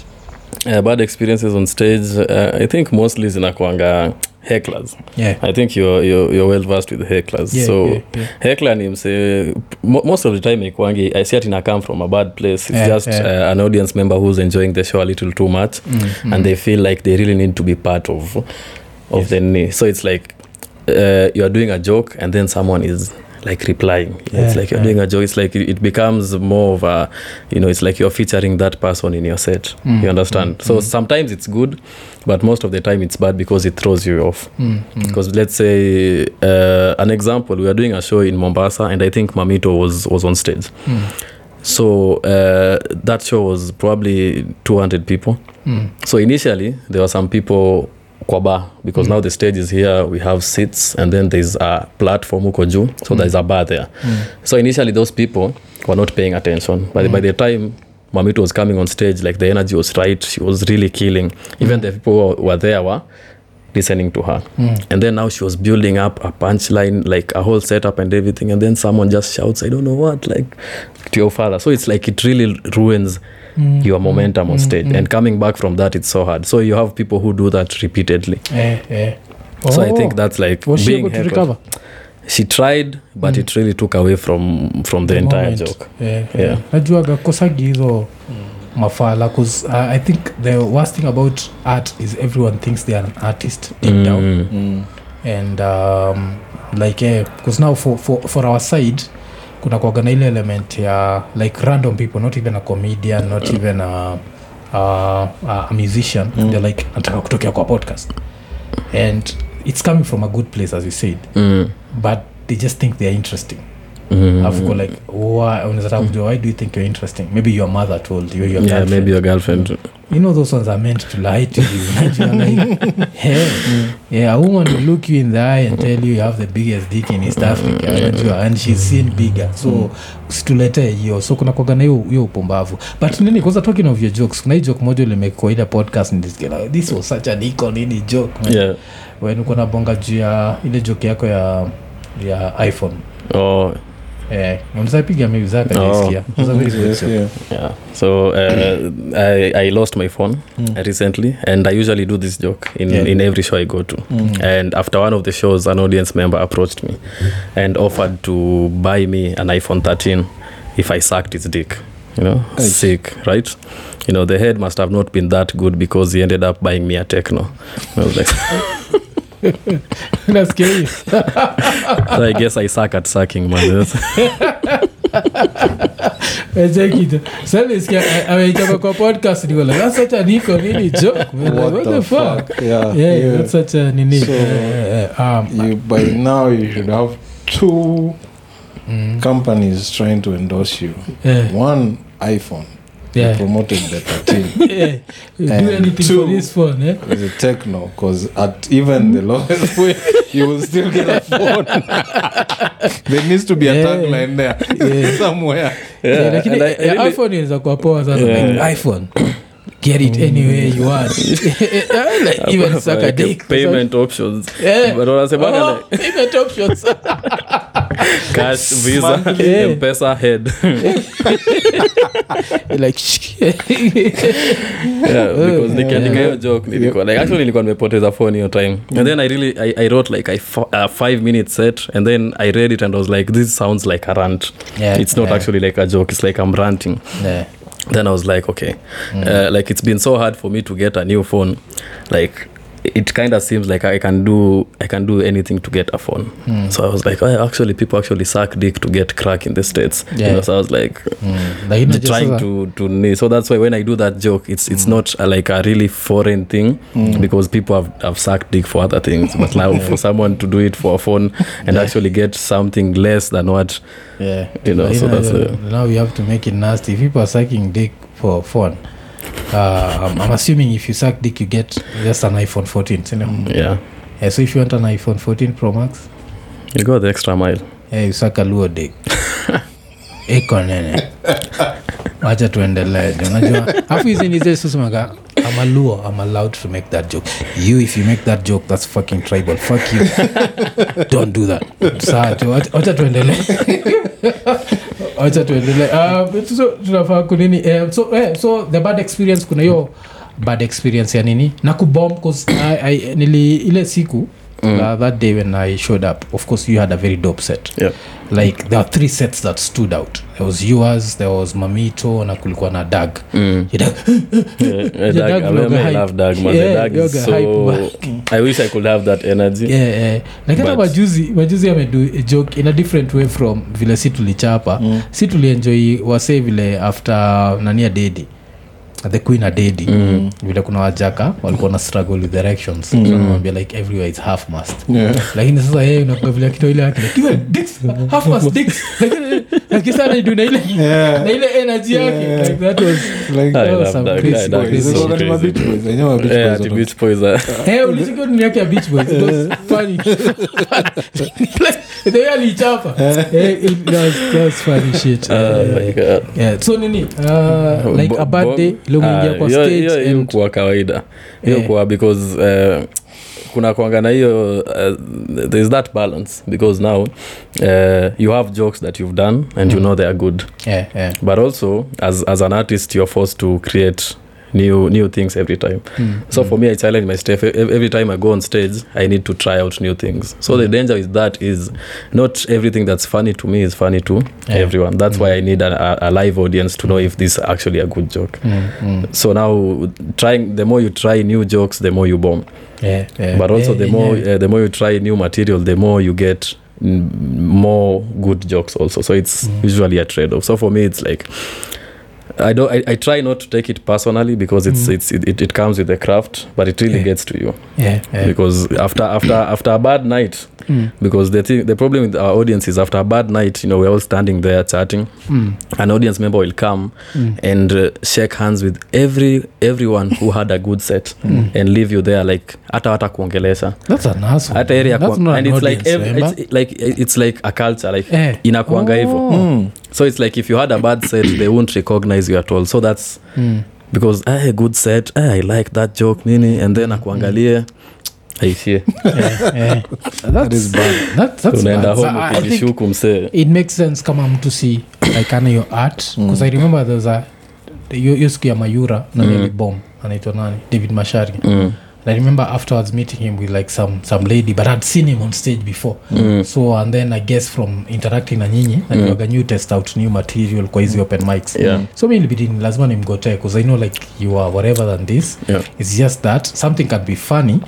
uh, bad experiences on stage uh, i think mostly zinakwanga hecklers yeah. i think you're, you're, you're well versed with hecklers Yeah, so yeah, yeah. heckler ni mse most of the time ikwangi i see it ina come from a bad place it's Yeah, just yeah. Uh, an audience member who's enjoying the show a little too much Mm, and they feel like they really need to be part of of Yes. the knee so it's like uh, you're doing a joke and then someone is like replying. Yeah, it's like you're yeah. doing a joke. It's like it, becomes more of a you know it's like you're featuring that person in your set Mm, you understand? Mm, so mm. sometimes it's good but most of the time it's bad because it throws you off. Mm, mm. because let's say uh, an example we were doing a show in mombasa and i think mamito was was on stage. Mm, so uh, that show was probably 200 people. Mm. so initially there were some people kwa bar because Mm. now the stage is here we have seats and then there's a platform huko juu so Mm. there's a bar there Mm. so initially those people were not paying attention but Mm. by the time mamit was coming on stage like the energy was right she was really killing even Mm. the people who were there were listening to her Mm. and then now she was building up a punchline like a whole setup and everything and then someone just shouts i don't know what like to your father so it's like it really ruins Mm, your momentum on mm, stage mm. and coming back from that it's so hard so you have people who do that repeatedly Eh, eh. so i Oh. think that's like was she able to recover she tried but Mm. it really took away from from the, entire moment. joke Eh, Yeah. eh. najuaga kosagi hizo mafala because uh, i think the worst thing about art is everyone thinks they are an artist deep down Mm. Mm. and um, like because now for, for, for our side kuna kuaga na ile element ya like random people not even a comedian not even a, a, a musician Mm. they're like nataka kutokea kwa podcast and it's coming from a good place as you said Mm. but they just think they're interesting Mm. alafu like why kujua why do you think you're interesting? Maybe your mother told you your yeah maybe your girlfriend you know those ones are meant to lie to you. [laughs] Like hey, yeah a woman will look you in the eye and tell you you have the biggest dick in east africa unajua and she's seen bigger. So usituletee hiyo. So kuna kwagana hiyo upumbavu. But nini kwanza talking of your jokes kuna hii joke moja ulimekwa ile podcast like, this was such an icon nini joke man. Yeah. When na bonga juu ya ile joke yako ya ya iphone. Oh eh Oh. yeah. so uh, I, i lost my phone Mm. recently and i usually do this joke in, Yeah. in every show i go to Mm. and after one of the shows an audience member approached me and offered to buy me an iphone 13 if i sucked its dick you know Aye. sick right you know the head must have not been that good because he ended up buying me a techno I was like, [laughs] nasikia hiyo so i guess i suck at sucking man. Echekito sanisikia ameichapa kwa podcast niko that's such a niko nini joke man. Like, what, the fuck? Yeah, yeah, yeah. that's such a nini So, um, You, by now you should have two companies trying to endorse you. Yeah. one iphone Yeah. they promoted the 13 [laughs] Yeah. do anything two- for this phone eh? the techno because at even the lowest [laughs] way you will still get a phone [laughs] there needs to be a tagline there Yeah. somewhere Yeah, lakini and I- I iphone inaweza kuwa poa sana Yeah. like iphone get it anywhere you want like even suck a dick payment options Yeah. but wanasemaga Oh, like payment options [laughs] cash visa Yeah. mpesa head [laughs] like yeah, because nikiandika hiyo joke. Nilikuwa like actually nilikuwa nimepoteza phone hiyo time. And then i really i, I wrote like a f- a five minute set and then i read it and i was like this sounds like a rant. Yeah, it's not yeah. actually like a joke it's like i'm ranting. Yeah. then i was like okay. Uh, like it's been so hard for me to get a new phone. Like it kind of seems like i can do i can do anything to get a phone hmm. so i was like oh, actually people actually suck dick to get crack in the states you know, so i was like Mm. Unajua trying to to knee. so that's why when i do that joke it's it's hmm. not a, like a really foreign thing hmm. because people have, have sucked dick for other things but now [laughs] for someone to do it for a phone and actually get something less than what Yeah. You know, so that's now we have to make it nasty. If people are sucking dick for fun, uh, I'm, I'm assuming if you suck dick, you get just an iPhone 14. You know? yeah yeah, so if you want an iPhone 14 Pro Max, you go the extra mile yeah, you suck a luo dick. [laughs] iko nene wacha tuendelee unajua afu hizi I'm a Luo, I'm allowed to make that joke. You, if you make that joke, that's fucking tribal. Fuck you. [laughs] Don't do that. Tu, wacha- wacha tuendelee. [laughs] wacha tuendelee. Uh, so, tunafaa kunini eh, so, eh, so the bad experience kuna hiyo bad experience ya nini na kubom I, nili ile siku mm. uh, that day when i showed up of course you had a very dope set yeah like there are three sets that stood out there was yours there was mamito na kulikuwa na dag mm. Dag- yeah, [laughs] I, love man. Yeah, is hype wish I could have that energy. yeah, yeah. Like hata majuzi majuzi amedu a joke in a different way from vile si tulichapa Mm. si tulienjoi wasee vile after nania dedi the queen adedi Mm. vile kuna wajaka walikuwa na struggle with erections Mm. so anamwambia like everywhere is half mast Yeah. lakini sasa yeye unakuwa vile akitoa ile yake like, dicks, half mast [laughs] dicks." Lakini- sana ndio na ile Yeah. na ile energy yake Yeah. like that was Like, that was some crazy Yeah, it so called crazy. Beach Boys? I know Beach Yeah, Boys the are beach boys. Eh, ulisikia nini yake ya beach boys it was funny [laughs] like the way alichapa eh, it was, that was funny shit Oh my God. yeah so nini uh, like a bad day kwa hiyo- stage hiyo- kuwa kawaida hiyo Yeah. kuwa because uh, kuna kwanga na hiyo uh, thereis that balance because now uh, you have jokes that you've done and you Mm. know they are good yeah, yeah. but also as, as an artist you're forced to create new new things every time Mm, so mm. for me i challenge myself every time i go on stage i need to try out new things so the Mm. danger with that is not everything that's funny to me is funny to Yeah. everyone that's Mm. why i need a, a, live audience to know if this is actually a good joke Mm, mm. so now trying the more you try new jokes the more you bomb Yeah, yeah. but also Yeah, the more yeah. uh, the more you try new material the more you get more good jokes also so it's Mm. usually a trade-off so for me it's like I don't. I, I try not to take it personally because it's Mm. it's it, it, comes with the craft, but it really Yeah. gets to you yeah, yeah. because after after after a bad night, Mm, because the thing the problem with our audience is after a bad night, you know, we're all standing there chatting. mm, An audience member will come mm. and uh, shake hands with every everyone who had a good set [laughs] Mm. and leave you there like hata hata kuongelesha That's an asshole. hata area That's not and an it's like audience it's like it's like a culture like Eh. inakuanga hivo Oh. Mm. So it's like if you had a bad set they won't recognize you at all so that's Mm. because hey, good set hey, i like that joke nini and then akuangalie aishie [laughs] Yeah, yeah. That is bad. That, that's unaenda home I- I think ukijishuku msee it makes sense kama mtu si like ana your art because i remember there's a hiyo siku ya mayura na Mm. bomb bom anaitwa nani david mashari mm. And i remember afterwards meeting him with like some some lady but i'd seen him on stage before. Mm. so and then i guess from interacting na nyinyi najuaga new test out new material kwa hizi open mics. Yeah. so mi ilibidi ni lazima nimgotee because i know like you are whatever than this. Yeah. it's just that something can be funny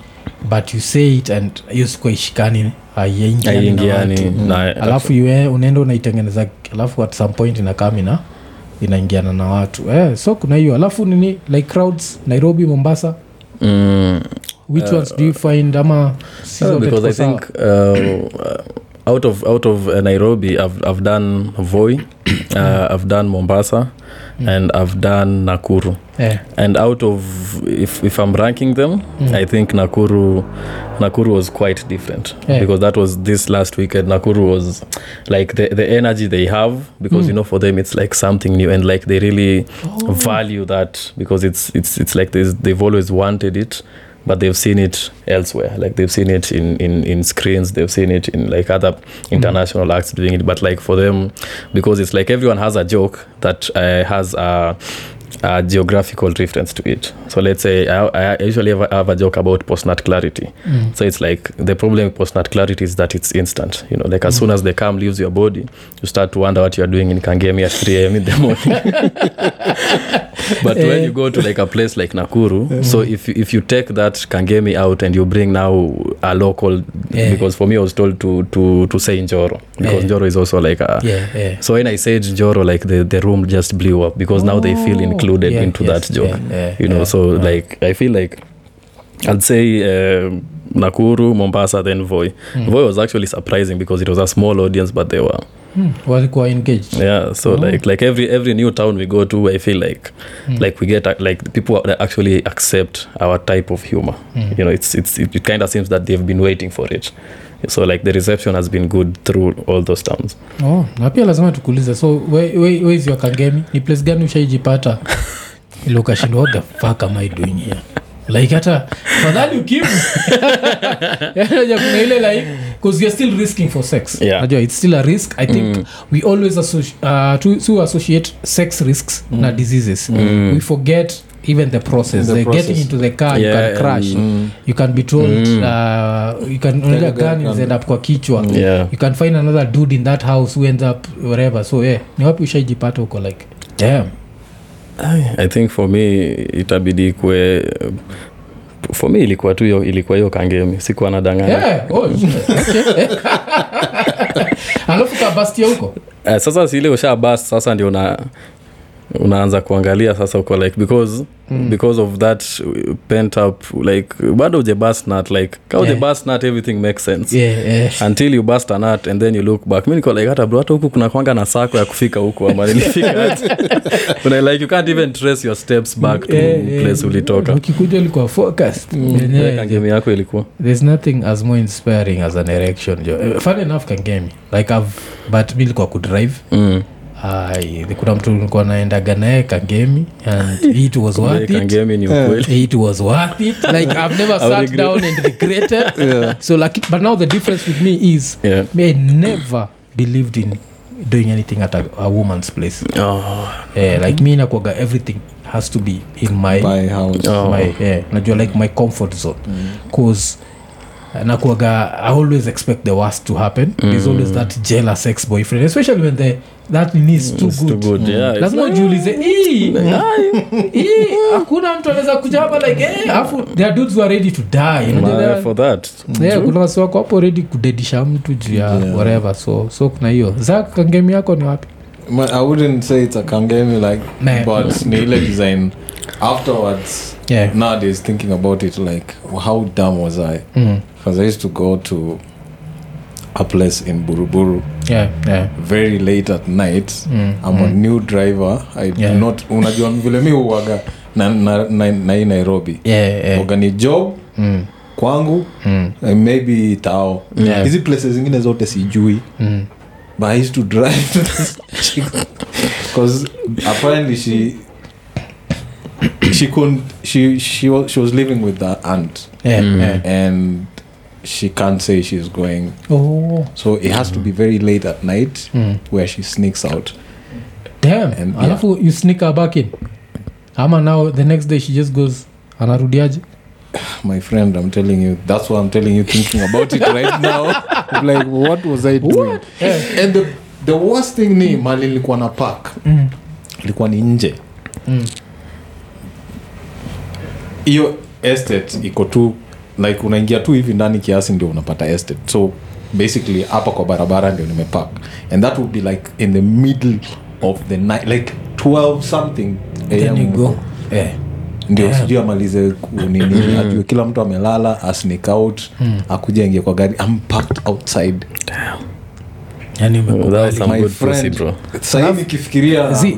but you say it and hiyo siku aiingiani alafu iwe unaenda unaitengeneza alafu at some point inakamina inaingiana na watu. Eh, so kuna hiyo. Alafu nini like crowds nairobi mombasa mm. which Uh, ones do you find ama Uh, because i think uh, out of out of uh, nairobi I've, i've done voi [clears throat] uh, i've done mombasa and i've done nakuru Eh. and out of if, if i'm ranking them Mm. i think nakuru nakuru was quite different Yeah. because that was this last weekend nakuru was like the, the energy they have because Mm. you know for them it's like something new and like they really Oh. value that because it's it's it's like they've always wanted it but they've seen it elsewhere. Like they've seen it in, in, in screens they've seen it in like other international acts doing it. But like for them because it's like everyone has a joke that uh, has a, a geographical reference to it so let's say i, I usually have a, have a joke about postnat clarity Mm. so it's like the problem with postnat clarity is that it's instant you know like as soon as the calm leaves your body you start to wonder what you're doing in kangemi at 3 am in the morning [laughs] but when Eh. you go to like a place like nakuru so if, you- if you take that kangemi out and you bring now a local Yeah. because for me i was told to, to, to say njoro because Yeah. njoro is also like a Yeah, yeah. so when i said njoro like the, the room just blew up because now they feel Oh, included yeah, into yes, that joke yeah, yeah, you know yeah. so like i feel like i'd say uh, nakuru mombasa then voi mm. voi was actually surprising because it was a small audience but they were Hmm, walikuwa engaged yeah so Oh. like like every every new town we go to i feel like Hmm. like we get like people actually accept our type of humor Hmm. you know it's it's it kind of seems that they've been waiting for it so like the reception has been good through all those towns. Oh, na pia lazima tukuulize. So weizwa kangemi ni place gani ushaijipata? [laughs] What the fuck am i doing here? Like hata fadhali ukimu [laughs] [laughs] Yaani ile like because you're still risking for sex Yeah. najua it's still a risk. I think we always associ- uh, to, to associate sex risks na diseases. We forget even the process The the process. getting into the car you Yeah, can crash. Mm. you can be told Mm. uh, you can unajua gun gun is end up kwa kichwa. Yeah. You can find another dude in that house who ends up wherever. So yeah ni wapi ushaijipata huko like damn. I think for me itabidi kwe for me ilikuwa tu hiyo ilikuwa hiyo kangemi. Sikuwa nadanganya. Yeah, oh, [laughs] alafu kabastia huko? Eh, sasa sile ushabas sasa ndio una unaanza kuangalia sasa uko like because mm. because of that pent up like bado uje bust nut like ka uje Yeah. bust nut everything makes sense yeah, yeah. until you bust a nut and then you look back mi niko like hata bro hata huku kuna kwanga na sako ya kufika huku ama [laughs] nilifika? Una like you can't even trace your steps back to Yeah, yeah. place ulitoka ukikuja ulikuwa focused mm. Yeah, kangemi yako ilikuwa there's nothing as more inspiring as an erection jo Eh, fun enough kangemi like I've, but mi likuwa kudrive mm. Ai, kuna mtu nilikuwa naendaga naye kangemi and it was worth it. Kangemi ni ukweli. It was worth it. Like i've never sat down and regretted. [laughs] So like but now the difference with me is yeah. me i never believed in doing anything at a, a woman's place. Oh. eh, like me nakwaga everything has to be in my, house. Oh. my eh, najua like my comfort zone. Cause nakuaga i always expect the worst to happen. There's always that jealous ex boyfriend especially when the that nini is too It's good, too good. Yeah, lazima ujiulize "Ii, ii, hakuna mtu anaweza kuja hapa like alafu hey, there are dudes who are ready to die you know, Ma- there are- for that. Yeah, kuna wasi wako hapo ready kudedisha mtu juu ya Yeah. whatever so so kuna hiyo. Za kangemi yako ni wapi? I wouldn't say it's a kangemi like Man. but ni ile design afterwards yeah. nowadays thinking about it like how dumb was i mm. i used to go to a place in buruburu yeah, yeah. very late at night Mm. i'm a new driver i do Yeah. not unajua vile mi uwaga na, na, na, na nairobi Yeah, yeah. waga ni job Mm. kwangu Mm. eh, maybe tao Yeah. hizi places zingine zote sijui Mm. but i used to drive [laughs] because apparently she [coughs] she couldn't she she was, she was living with the aunt Yeah, Mm. yeah. and she can't say she's going Oh. so it has to be very late at night Mm. where she sneaks out Damn. And- alafu you sneak her back in ama now the next day she just goes anarudiaje [sighs] my friend i'm telling you that's why i'm telling you thinking about it right now [laughs] like what was i doing Yeah. and the, the worst thing ni mali nilikuwa na park Mm. ilikuwa ni nje Mm. Hiyo estate iko tu like unaingia tu hivi ndani kiasi ndio unapata estate. So basically hapa kwa barabara ndio nimepark. And that would be like in the middle of the night like 12 something then you go. yeah. ndio Damn. sijui amalize ku- nini. Ajue kila mtu amelala asnik out akuja ingie kwa gari I'm parked outside. Yani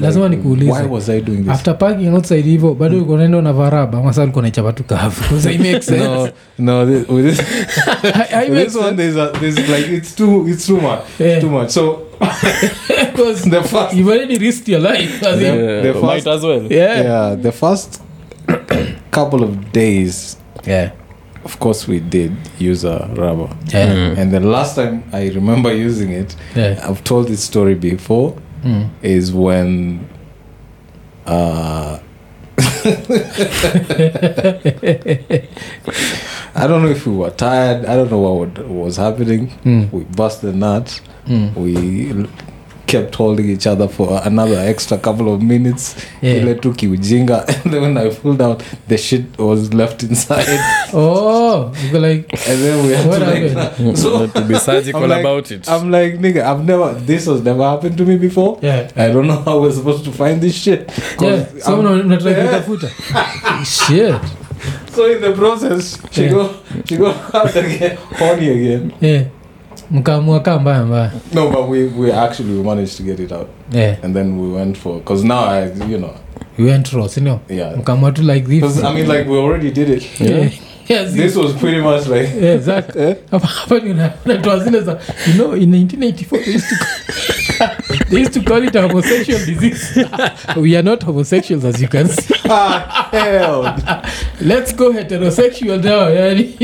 lazima like, nikuulize. why was i doing this after parking outside hivo bado ulikuwa na varaba masa ulikuwa unaichapa tu kavu [laughs] 'Cause it makes sense. no no this, with this, [laughs] I- I with make this one sense. there's a there's like it's too it's too much Yeah. too much so [laughs] 'Cause the first you've already risked your life as in- Yeah. the first- might as well yeah. yeah the first couple of days Yeah. Of course we did use a rubber Yeah. Mm. and the last time i remember using it Yeah. i've told this story before Mm. is when uh [laughs] I don't know if we were tired. I don't know what was happening. Mm. We busted a nut. Mm. We kept holding each other for another extra couple of minutes. Yeah. Ile tu kiujinga. [laughs] And then when I pulled out, the shit was left inside. [laughs] Oh, you like and then we had to like, happened? so to be surgical I'm like- about it I'm like, nigga, I've never, this has never happened to me before. yeah. I don't know how we're supposed to find this shit. Yeah. So I'm- una- unataka Yeah. [laughs] shit So in the process, she Yeah. go, she go out again, horny again. yeah. Mkaamua kaa mbaya mbaya No, but we, we actually we managed to get it out, yeah. and then we went for because now I, you know, you went raw sindio yeah. mkaamua tu like this I mean, like we already did it. yeah. Yeah, This was pretty much like. Yeah, Zach. Eh? Hapa- unatoa zile za you know in 1984 they used to call, [laughs] they used to call it a homosexual disease [laughs] we are not homosexuals as you can see [laughs] ah, hell. let's go heterosexual now yani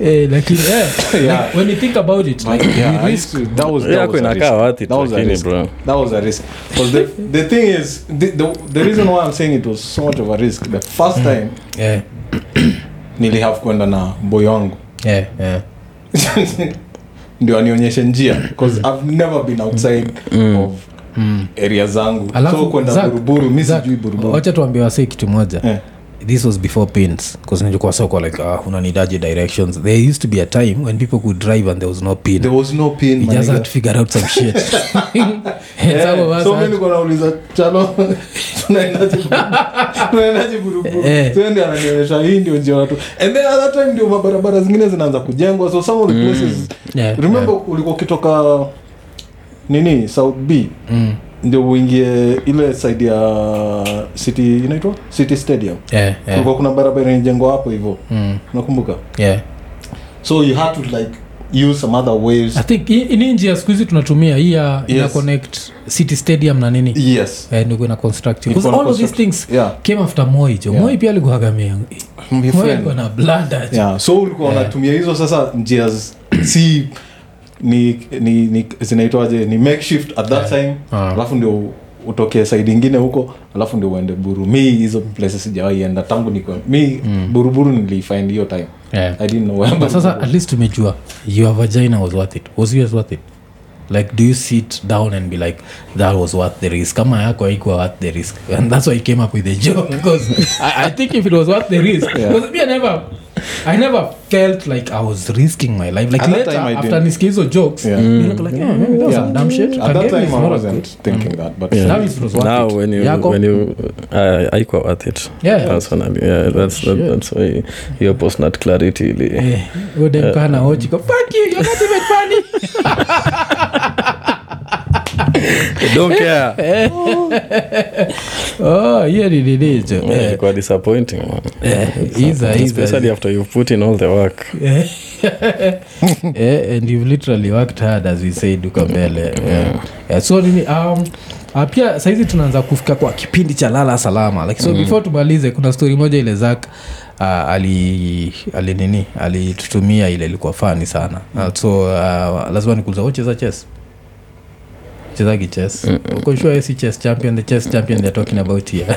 eh, lakini eh, Yeah. like, when you think about it But yeah, risk to, that was that yako was a risk. worth That was a risk. bro That was a risk. Because the the thing is, the, the the reason why I'm saying it was so much of a risk. The first time yeah, [clears throat] kuenda kwenda na boy wangu. Yeah, yeah. [laughs] ndio anionyeshe njia because i've never been outside of area zangu. So kwenda buruburu mi sijui buruburu. wacha tuambie wasee kitu moja. Eh. This was before pins because nilikuwa soko like uh, unanidaje directions there used to be a time when people could drive and there was no pin there was no pin you just nigga. had to figure out some shit And [laughs] [laughs] some of us so mimi mi nilikuwa nauliza chalo [laughs] tunaendaje tunaendaje buruburu Eh. so ndio ananionyesha hii ndio njia watu and then at that time ndio mabarabara zingine zinaanza kujengwa so some of the places Yeah, remember yeah. ulikuwa ukitoka nini south b Mm. Ndio uingie ile side ya city inaitwa? City stadium. Yeah, yeah. kulikuwa kuna barabara inajengwa hapo hivyo. Mm. nakumbuka Yeah. so you had to like use some other ways. I think ini njia siku hizi tunatumia hii ya ina Yes. connect city stadium na nini? Yes. Eh, ndio ina construct. Because all of these things yeah. came after moi jo. Yeah. moi pia alikuwa gamia moi alikuwa na blanda yeah. So ulikuwa Yeah. unatumia hizo sasa njia si ni, ni, ni zinaitwaje? Ni makeshift at that Yeah. time. Ah. alafu ndio utokee saidi ingine huko. Alafu ndio uende buru mi hizo places sijawaienda tangu niko mi buruburu nilifind hiyo time. Yeah. i didn't know where but sasa at least tumejua your vagina was worth it. Was yours worth it? Like do you sit down and be like that was worth the risk. Kama yako haikuwa worth the risk. And that's why i came up with a joke because I, i think if it was worth the risk Yeah. because me i never I never felt like I was risking my life. Like At later, after niskizo jokes, Yeah. you look like, yeah, that was Yeah. some dumb shit. at that time i not as wasn't good. thinking that but Yeah. Now it was worth now it. when you when you uh, haikuwa worth it Yeah. personally yeah that's that, that's why your postnat clarity ili Eh, go, fuck you, you're not even funny. [laughs] don't care. [laughs] Oh, hiyo ni nini jo. Yeah, ilikuwa disappointing man. Iza, iza, especially after you've put in all the work. [laughs] And you've literally worked hard as we said uko mbele. Yeah. Yeah, so nini um, uh, pia saizi tunaanza kufika kwa kipindi cha lala salama. Like, so mm. before tumalize kuna stori moja ile zak uh, ali, ali nini alitutumia ile ilikuwa fani sana. Uh, so uh, lazima nikuuliza ucheza chess chezagi chess. Uko sure si chess champion? The chess champion they're talking about here. [laughs]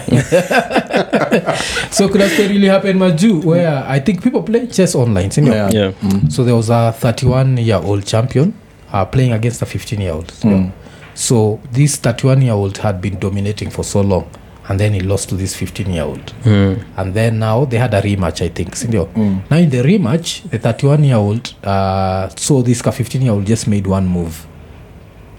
So kuna story really happen maju where i think people play chess online sindio Yeah. yeah. So there was a 31 year old champion uh, playing against a 15 year old Mm. so this 31 year old had been dominating for so long and then he lost to this 15 year old mm. and then now they had a rematch i think sindio Mm. now in the rematch the 31 year old uh, so this ka 15 year old just made one move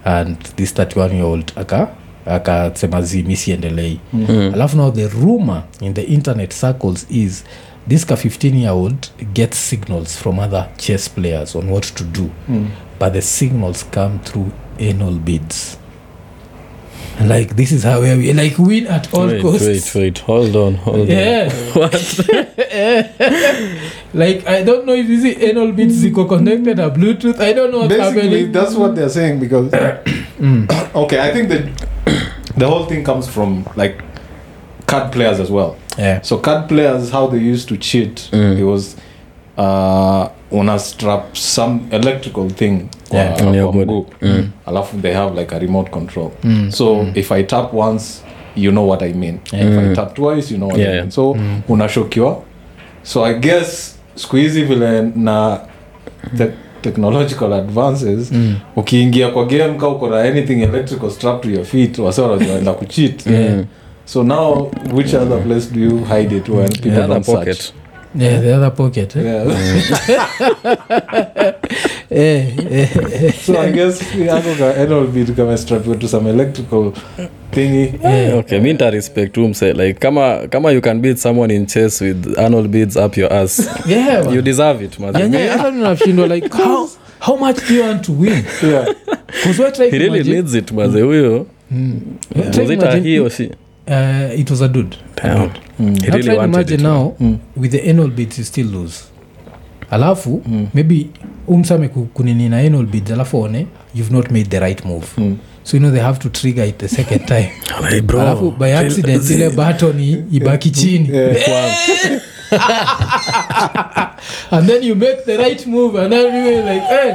and this 31 year old aka akasema zi misiendelei Mm. alafu now the rumor in the internet circles is this ka 15 year old gets signals from other chess players on what to do Mm. but the signals come through anal bids like this is how we like win at all wait, costs wait, wait. Hold on, hold on. yeah [laughs] [laughs] like i don't know if see anal beads ziko connected a bluetooth i don't know what's Basically, happening that's what they're saying because [coughs] Mm. [coughs] okay, I think the [coughs] the whole thing comes from like card players as well. yeah So card players, how they used to cheat, Mm. it was uh, una strap some electrical thing kwa, Yeah. Kwa body. mguu. Mm. alafu they have like a remote control. Mm. So if I tap once, you know what I mean. If I Mm. tap twice, you know what Yeah, I mean. So Mm. unashokiwa. So I guess siku hizi vile na the technological advances Mm. ukiingia kwa game ka uko na anything electrical strap to your feet wase wanaenda kucheat Mm. so now which other place do you hide it when people yeah, don't search yeah the other pocket eh? yeah. [laughs] [laughs] eh, eh, [laughs] so i guess ako ka anal bead to some electrical thingy. Yeah. okay mi ntarespect tu mse like kama kama you can beat someone in chess with anal beads up your ass. Yeah you deserve it hata ninashindwa like how, how much do you want to win? Yeah. He really imagine, needs it maze huyo. Mm. Was it a he or she? uh, it was a dude. Damn. mm. He really wanted imagine it. now Mm. with the anal beads you still lose alafu Mm. maybe umsame ku- kunini na anal beads alafu one you've not made the right move Mm. so you know they have to trigger it the second [laughs] time alafu by accident ile button ibaki chini [laughs] and then you make the right move and then you like hey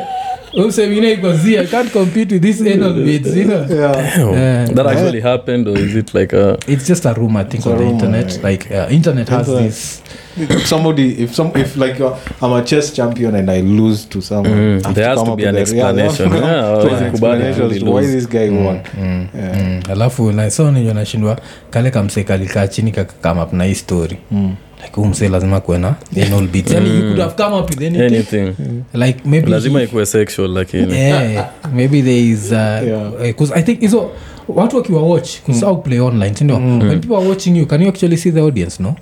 umsemine iko can't compete with this [laughs] anal beads you know yeah Damn. Yeah. that actually happened or is it like a it's just a rumor i think It's on the rumor, internet yeah. like uh, internet has Internet. this if somebody if some if like uh, i'm a chess champion and i lose to someone Mm. There has to be an explanation. yeah, yeah. Yeah, up with an hawezi kubali explanation [laughs] as really to why this guy won mm, Yeah. mm. alafu na so nijo nashindwa kale kamse kalikaa chini kakakama up na hii story Mm. like huu lazima kuwe na anal beads yani you could have come up with anything anything like maybe lazima ikuwe sexual lakini yeah, maybe there is uh, Yeah. because i think hizo watu wakiwa watch kusau play online sindio Mm. when people are watching you can you actually see the audience no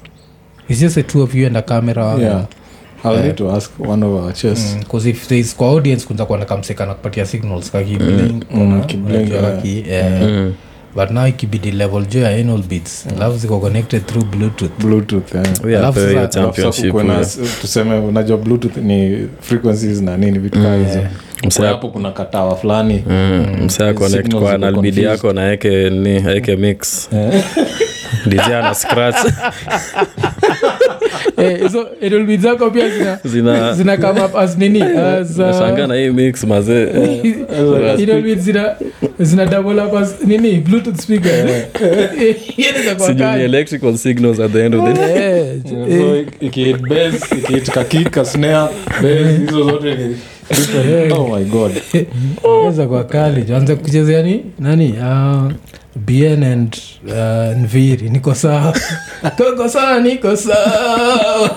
it's just the two of you and a camera. Yeah. I'll need to ask one of our chess. Because if there is kwa audience kunza kuona na kamseka na kupatia signals kaki Mm, kiblink, yeah. Mm. but now ikibidi level jo ya anal beats alafu ziko connected through bluetooth. Bluetooth yeah. We are Alafu sasa championship tuseme unajua bluetooth ni frequencies na nini vitu kaa hizo. Mse- Kwa hapo kuna katawa fulani. Mm, msea connect kwa ziko nalbidi yako na eke ni aeke mix. Dj ana scratch. [laughs] Eh, hizo zako pia zina zina zina come up as nini? Uh, nashanga na hii mix mazee. [laughs] Zina zina double up as nini? Bluetooth speaker. Eh, [laughs] electrical signals at the end of the day. Eh, so eh, ikihit bass ikihit kakika snare bass hizo zote. [laughs] oh [laughs] kwa kali tuanze kuchezea ni nani? Uh, bn and uh, nviri. Niko sawa. [laughs] Koko sawa niko sawa.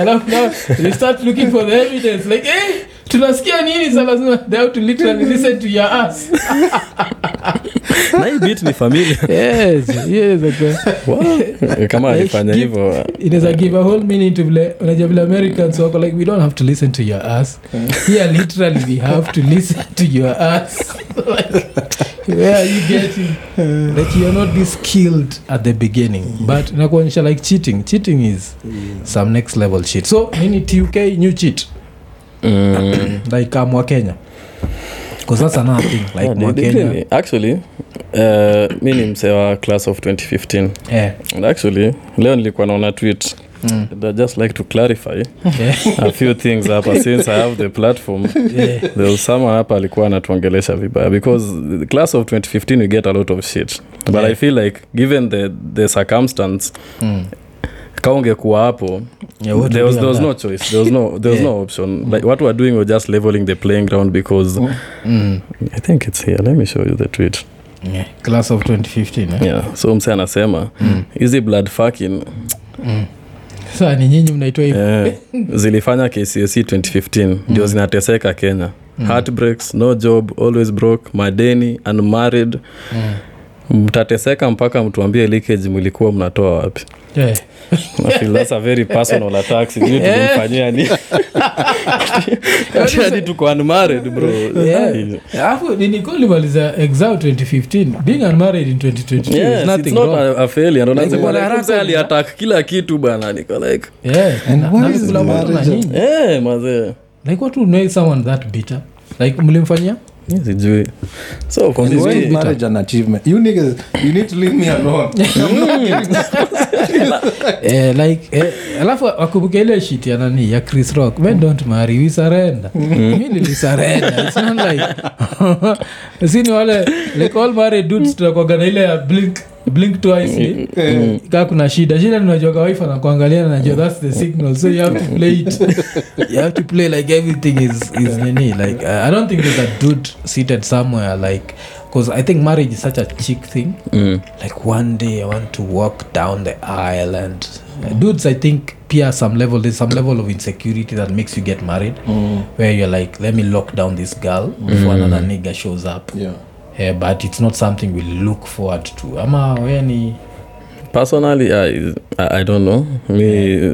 Alafu now you start looking for the evidence. Like eh, tunasikia nini sa lazima they have to literally listen to your ass na hii bit ni familia. Yes yes okay. Wow. kama alifanya hivyo inaweza give a whole meaning to vile unajua vile americans wako like we don't have to listen to your ass here literally we have to listen to your ass [laughs] like, where are you getting? Like you're not this skilled at the beginning but inakuonyesha like cheating. Cheating is some next level shit. So nini? Tuk new cheat mm. [laughs] like uh, mwa kenya that's thing like Yeah, really- actually uh, mi ni msee wa class of 2015 yeah. And actually leo nilikuwa naona tweet Mm. And just like to clarify Yeah. a few things hapa [laughs] since i have the platform Yeah. there was someone hapa alikuwa anatuongelesha vibaya because the class of 2015 we get a lot of shit but Yeah. i feel like given the, the circumstance Mm. Ka ungekuwa hapo Yeah, what there was, there was on no choice there was no, there was Yeah. no option like what we're doing we're just leveling the playing ground because Mm. Mm. i think it's here let me show you the tweet Yeah. class of 2015 eh? yeah so mse anasema Mm. blood fucking Mm. saa ni nyinyi mnaitwa hivo yeah. [laughs] zilifanya kcsc 2015 ndio zinateseka kenya Mm. heartbreaks no job always broke madeni unmarried Mm. Mtateseka mpaka mtuambie leakage mlikuwa mnatoa wapi? Yeah. I feel that's a very personal attack. Sijui tulimfanyia ni Ati hadi tuko unmarried bro. Yeah. alafu ninikolimaliza exam 2015 being unmarried in 2022 Yes, nothing wrong. a, a failure. Ndo nasema Like, like, haraka kila kitu bana niko like yeah. And Na- is kula moto na marriage? eh mazee like what would make someone that bitter? Like mlimfanyia? Mi sijui so for And me, why is mi- marriage an achievement? You niggas, you need to leave me alone. [laughs] Not [laughs] eh, like eh, alafu ile shit ya nani ya chris rock. Men don't marry? We surrender. Mi nilisarenda it's not like [laughs] sini wale like all married dudes tunakwaga na ile ya blink blink twice mm. kaa kuna shida. Shida anakuangalia na najua that's the signal so you have to play it. [laughs] You have to play like everything is, is nini like uh, i don't think there's a dude seated somewhere like because i think marriage is such a chick thing. Mm. like one day i want to walk down the aisle and uh, dudes i think pia some level there's some level of insecurity that makes you get married. Where you're like let me lock down this girl before another nigger shows up. Yeah. Yeah, but it's not something we look forward to ama weni personally I, I, don't know me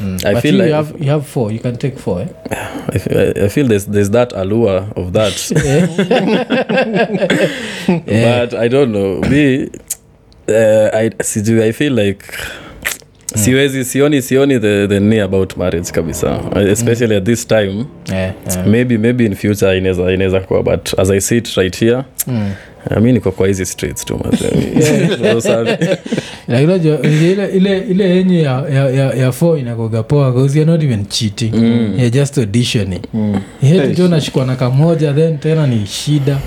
mm. I but feel you, like- have, you have four you can take four eh? I, feel, I feel there's, there's that allure of that Yeah. [laughs] [laughs] but i don't know me uh, I, sijui i feel like siwezi sioni sioni the, the knee about marriage kabisa. Especially at this time yeah, yeah. maybe maybe in future inaweza inaweza kuwa but as i see it right here Mm. uh, mi niko kwa hizi streets tu [laughs] [laughs] ile ile ile yenye ya, ya, ya, ya fo inakoga poa because you're not even cheating. Mm. you're just auditioning. Mm. yetu jo nashikwa na kamoja then tena ni shida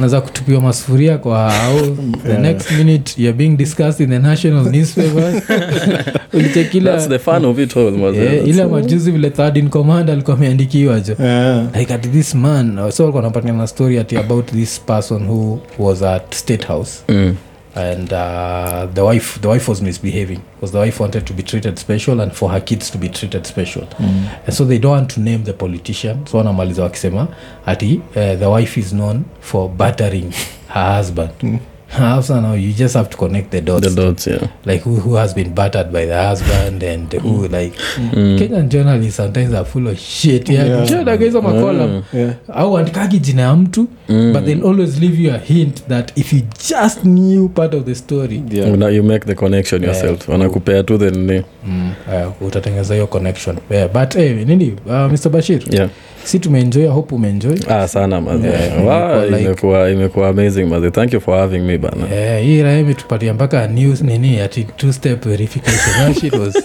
naza kutupiwa masufuria kwa hao the Yeah. next minute you're being discussed in the national newspaper [laughs] ulichekila that's the fun of it all mazee yeah, ile majuzi vile third in command alikuwa ameandikiwa jo Yeah. like at this man so alikuwa anapatia na story ati about this person who was at state house Mm. And uh, the wife the wife was misbehaving because the wife wanted to be treated special and for her kids to be treated special. Mm. and so they don't want to name the politician. So wanamaliza wakisema ati uh, the wife is known for battering her husband Hasa now you just have to connect the dots the dots yeah like who, who has been battered by the husband and who like Mm. kenyan journalists sometimes are full of shit yeah. Yeah. Mm. Yeah. au andikagi jina ya mtu Mm. but they'll always leave you a hint that if you just knew part of the story Yeah. Now you make the connection yourself wanakupea tu the nini mm, uh, utatengeza hiyo connection yeah, but hey, nini uh, mr bashir yeah si tumeenjoy hope umeenjoy ah sana maze Yeah, Wow, like- imekuwa imekuwa amazing maze thank you for having me bana yeah, hii raha imetupatia mpaka news nini ati two step verification shit was [laughs]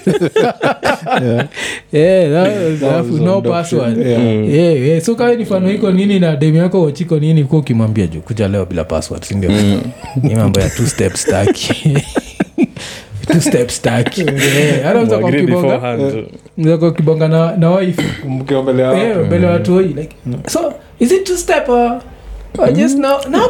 Yeah. yeah, that was, That was no password. Yeah. Mm. yeah, yeah. so kawe ni fano iko nini na demu yako wachiko nini kuwa ukimwambia juu kuja leo bila password sindio Mm. ni mambo ya two step staki [laughs] two [laughs] kibonga na, na wife mbele ya watu. so is it two step or, or just no, no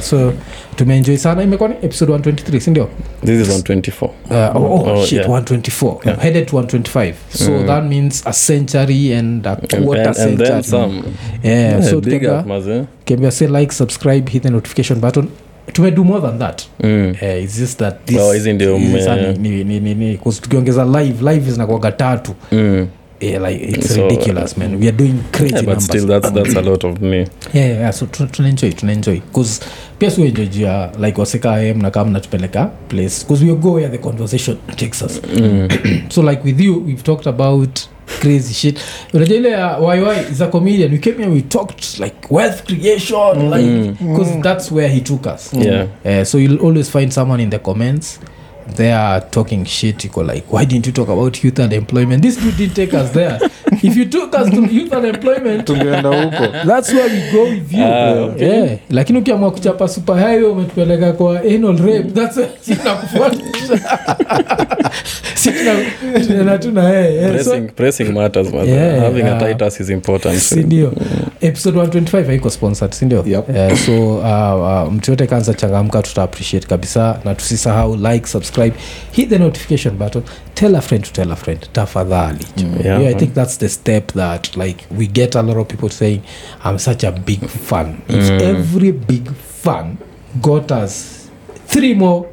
so tumeenjoy sana imekuwa ni episode 123 sindio this is on 24 Uh, oh, oh, Oh, shit, yeah. 124. Yeah. Headed to 125. So Mm. that means a century and a quarter and, and century. then some Yeah, Yeah, so big tukiambia- up maze tukiambia say like, subscribe, hit the notification button. Tumedo more than that. Mm. uh, it's just that this, Oh, ni- ni- ni- ni- ni- tukiongeza live live zinakuaga tatu. Mm. Yeah, like it's So, ridiculous man. We are doing crazy Yeah, but numbers. still that's, that's a lot of me. Yeah, yeah, so tunaenjoy tunaenjoy pia juu like waseka m na mnatupeleka place. We go where the conversation takes us. Mm. [clears throat] so like with you we've talked about crazy shit. Unajua ile ya yy is a comedian we came here we talked like wealth creation like because that's where he took us. Yeah. Uh, so you'll always find someone in the comments they are talking shit you like why didn't you talk about youth and employment? This dude didn't take us there. [laughs] If you took us to youth and employment tungeenda huko. that's where we go with you uh, okay. yeah. lakini ukiamua kuchapa super highway umetupeleka kwa anal rape. That's [laughs] sinakufuatisha tunaenda [laughs] tu na yeye yeah, so pressing, pressing matters man. Yeah, having uh, a titus is important sindio episode 125 haiko sponsored sindio Yep. yeah, so uh, uh, mtu yote kanza changamka tuta appreciate kabisa. Na tusisahau like subscribe hit the notification button tell a friend to tell a friend tafadhali. Yeah, yeah, i think that's the step that like we get a lot of people saying i'm such a big fan. If Mm. every big fan got us three more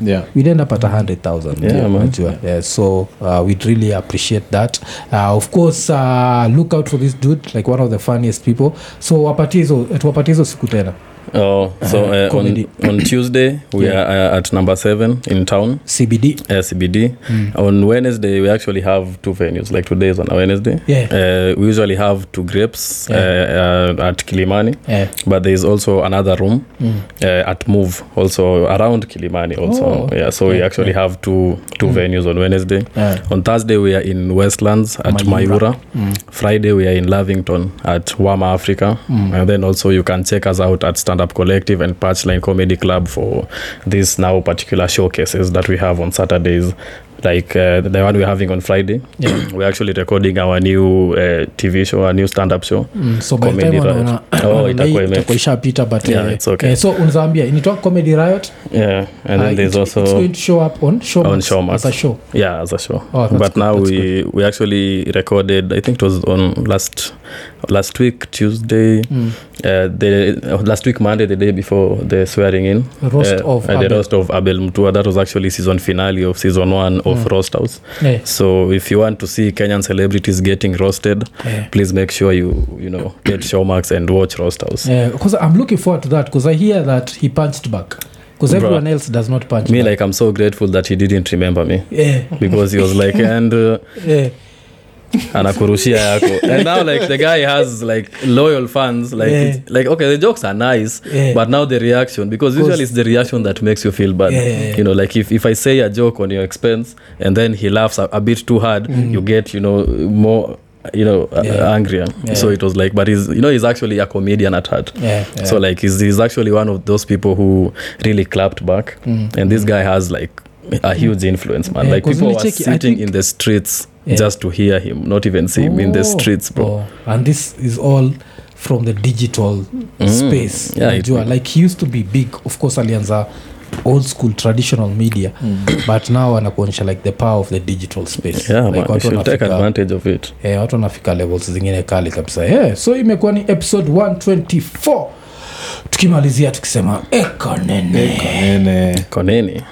yeah. we'd end up at 100000 Yeah, man. Yeah, so uh, we'd really appreciate that. Uh, of course uh, look out for this dude like one of the funniest people. So wapatie hizo tuwapatie hizo siku tena Oh, so Uh, uh, on, on [coughs] Tuesday we Yeah. are uh, at number seven in town, cbd uh, CBD. On Wednesday we actually have two venues. Like today is on a Wednesday. Yeah. Uh, we usually have two grapes uh, uh, at Kilimani, yeah. but there is also another room uh, at Move, also around Kilimani. Also, Oh, yeah. So we actually yeah. have two two venues on Wednesday. Yeah. On Thursday we are in Westlands at Mayura. Mayura. Mm. Friday we are in Lavington at Wama Africa, and then also you can check us out at Stand Up Collective and Patchline Comedy Club for these now particular showcases that we have on Saturdays. Like uh, the one we're having on Friday, Yeah. [clears throat] we're actually recording our new uh, TV show, our new stand-up show. Mm, so by the Comedy time Riot. Oh, itakuwa but Yeah, eh, it's okay. eh, so initoa comedy riot Yeah, and then uh, there's it- also it's going to show up on showmax, On Showmax. as a show yeah as a show Oh, but good, now we good. we actually recorded i think it was on last last week tuesday Mm. uh, the uh, last week monday the day before the swearing in Roast uh, of uh, the roast of abel mtua that was actually season finale of season one of Mm. roast house yeah. so if you want to see kenyan celebrities getting roasted Yeah. please make sure you you know get showmax and watch roast house Yeah, because I'm looking forward to that because I hear that he punched back because everyone else does not punch me back. like i'm so grateful that he didn't remember me yeah, because he was like [laughs] and uh, yeah, anakurushia yako and now like the guy has like loyal fans like Yeah. it's, like okay the jokes are nice Yeah. but now the reaction because usually it's the reaction that makes you feel bad Yeah, yeah, yeah. you know like if, if i say a joke on your expense and then he laughs a, a bit too hard you get you know more you know uh, Mm. Angrier Yeah. so it was like but he's you know he's actually a comedian at heart yeah, yeah. so like he's, he's actually one of those people who really clapped back Mm. and this guy has like a huge influence man Yeah, like people were sitting think- in the streets Yeah. just to hear him not even see him in the Oh, streets bro. oh, and this is all from the digital Mm. space. Yeah, it- like he used to be big. Of course alianza old school traditional media but now anakuonyesha like the power of the digital space. Yeah like man, watu take advantage of it. Eh, watu wanafika levels zingine kali kabisa. Yeah, so imekuwa ni episode 124 tukimalizia tukisema ekanene konene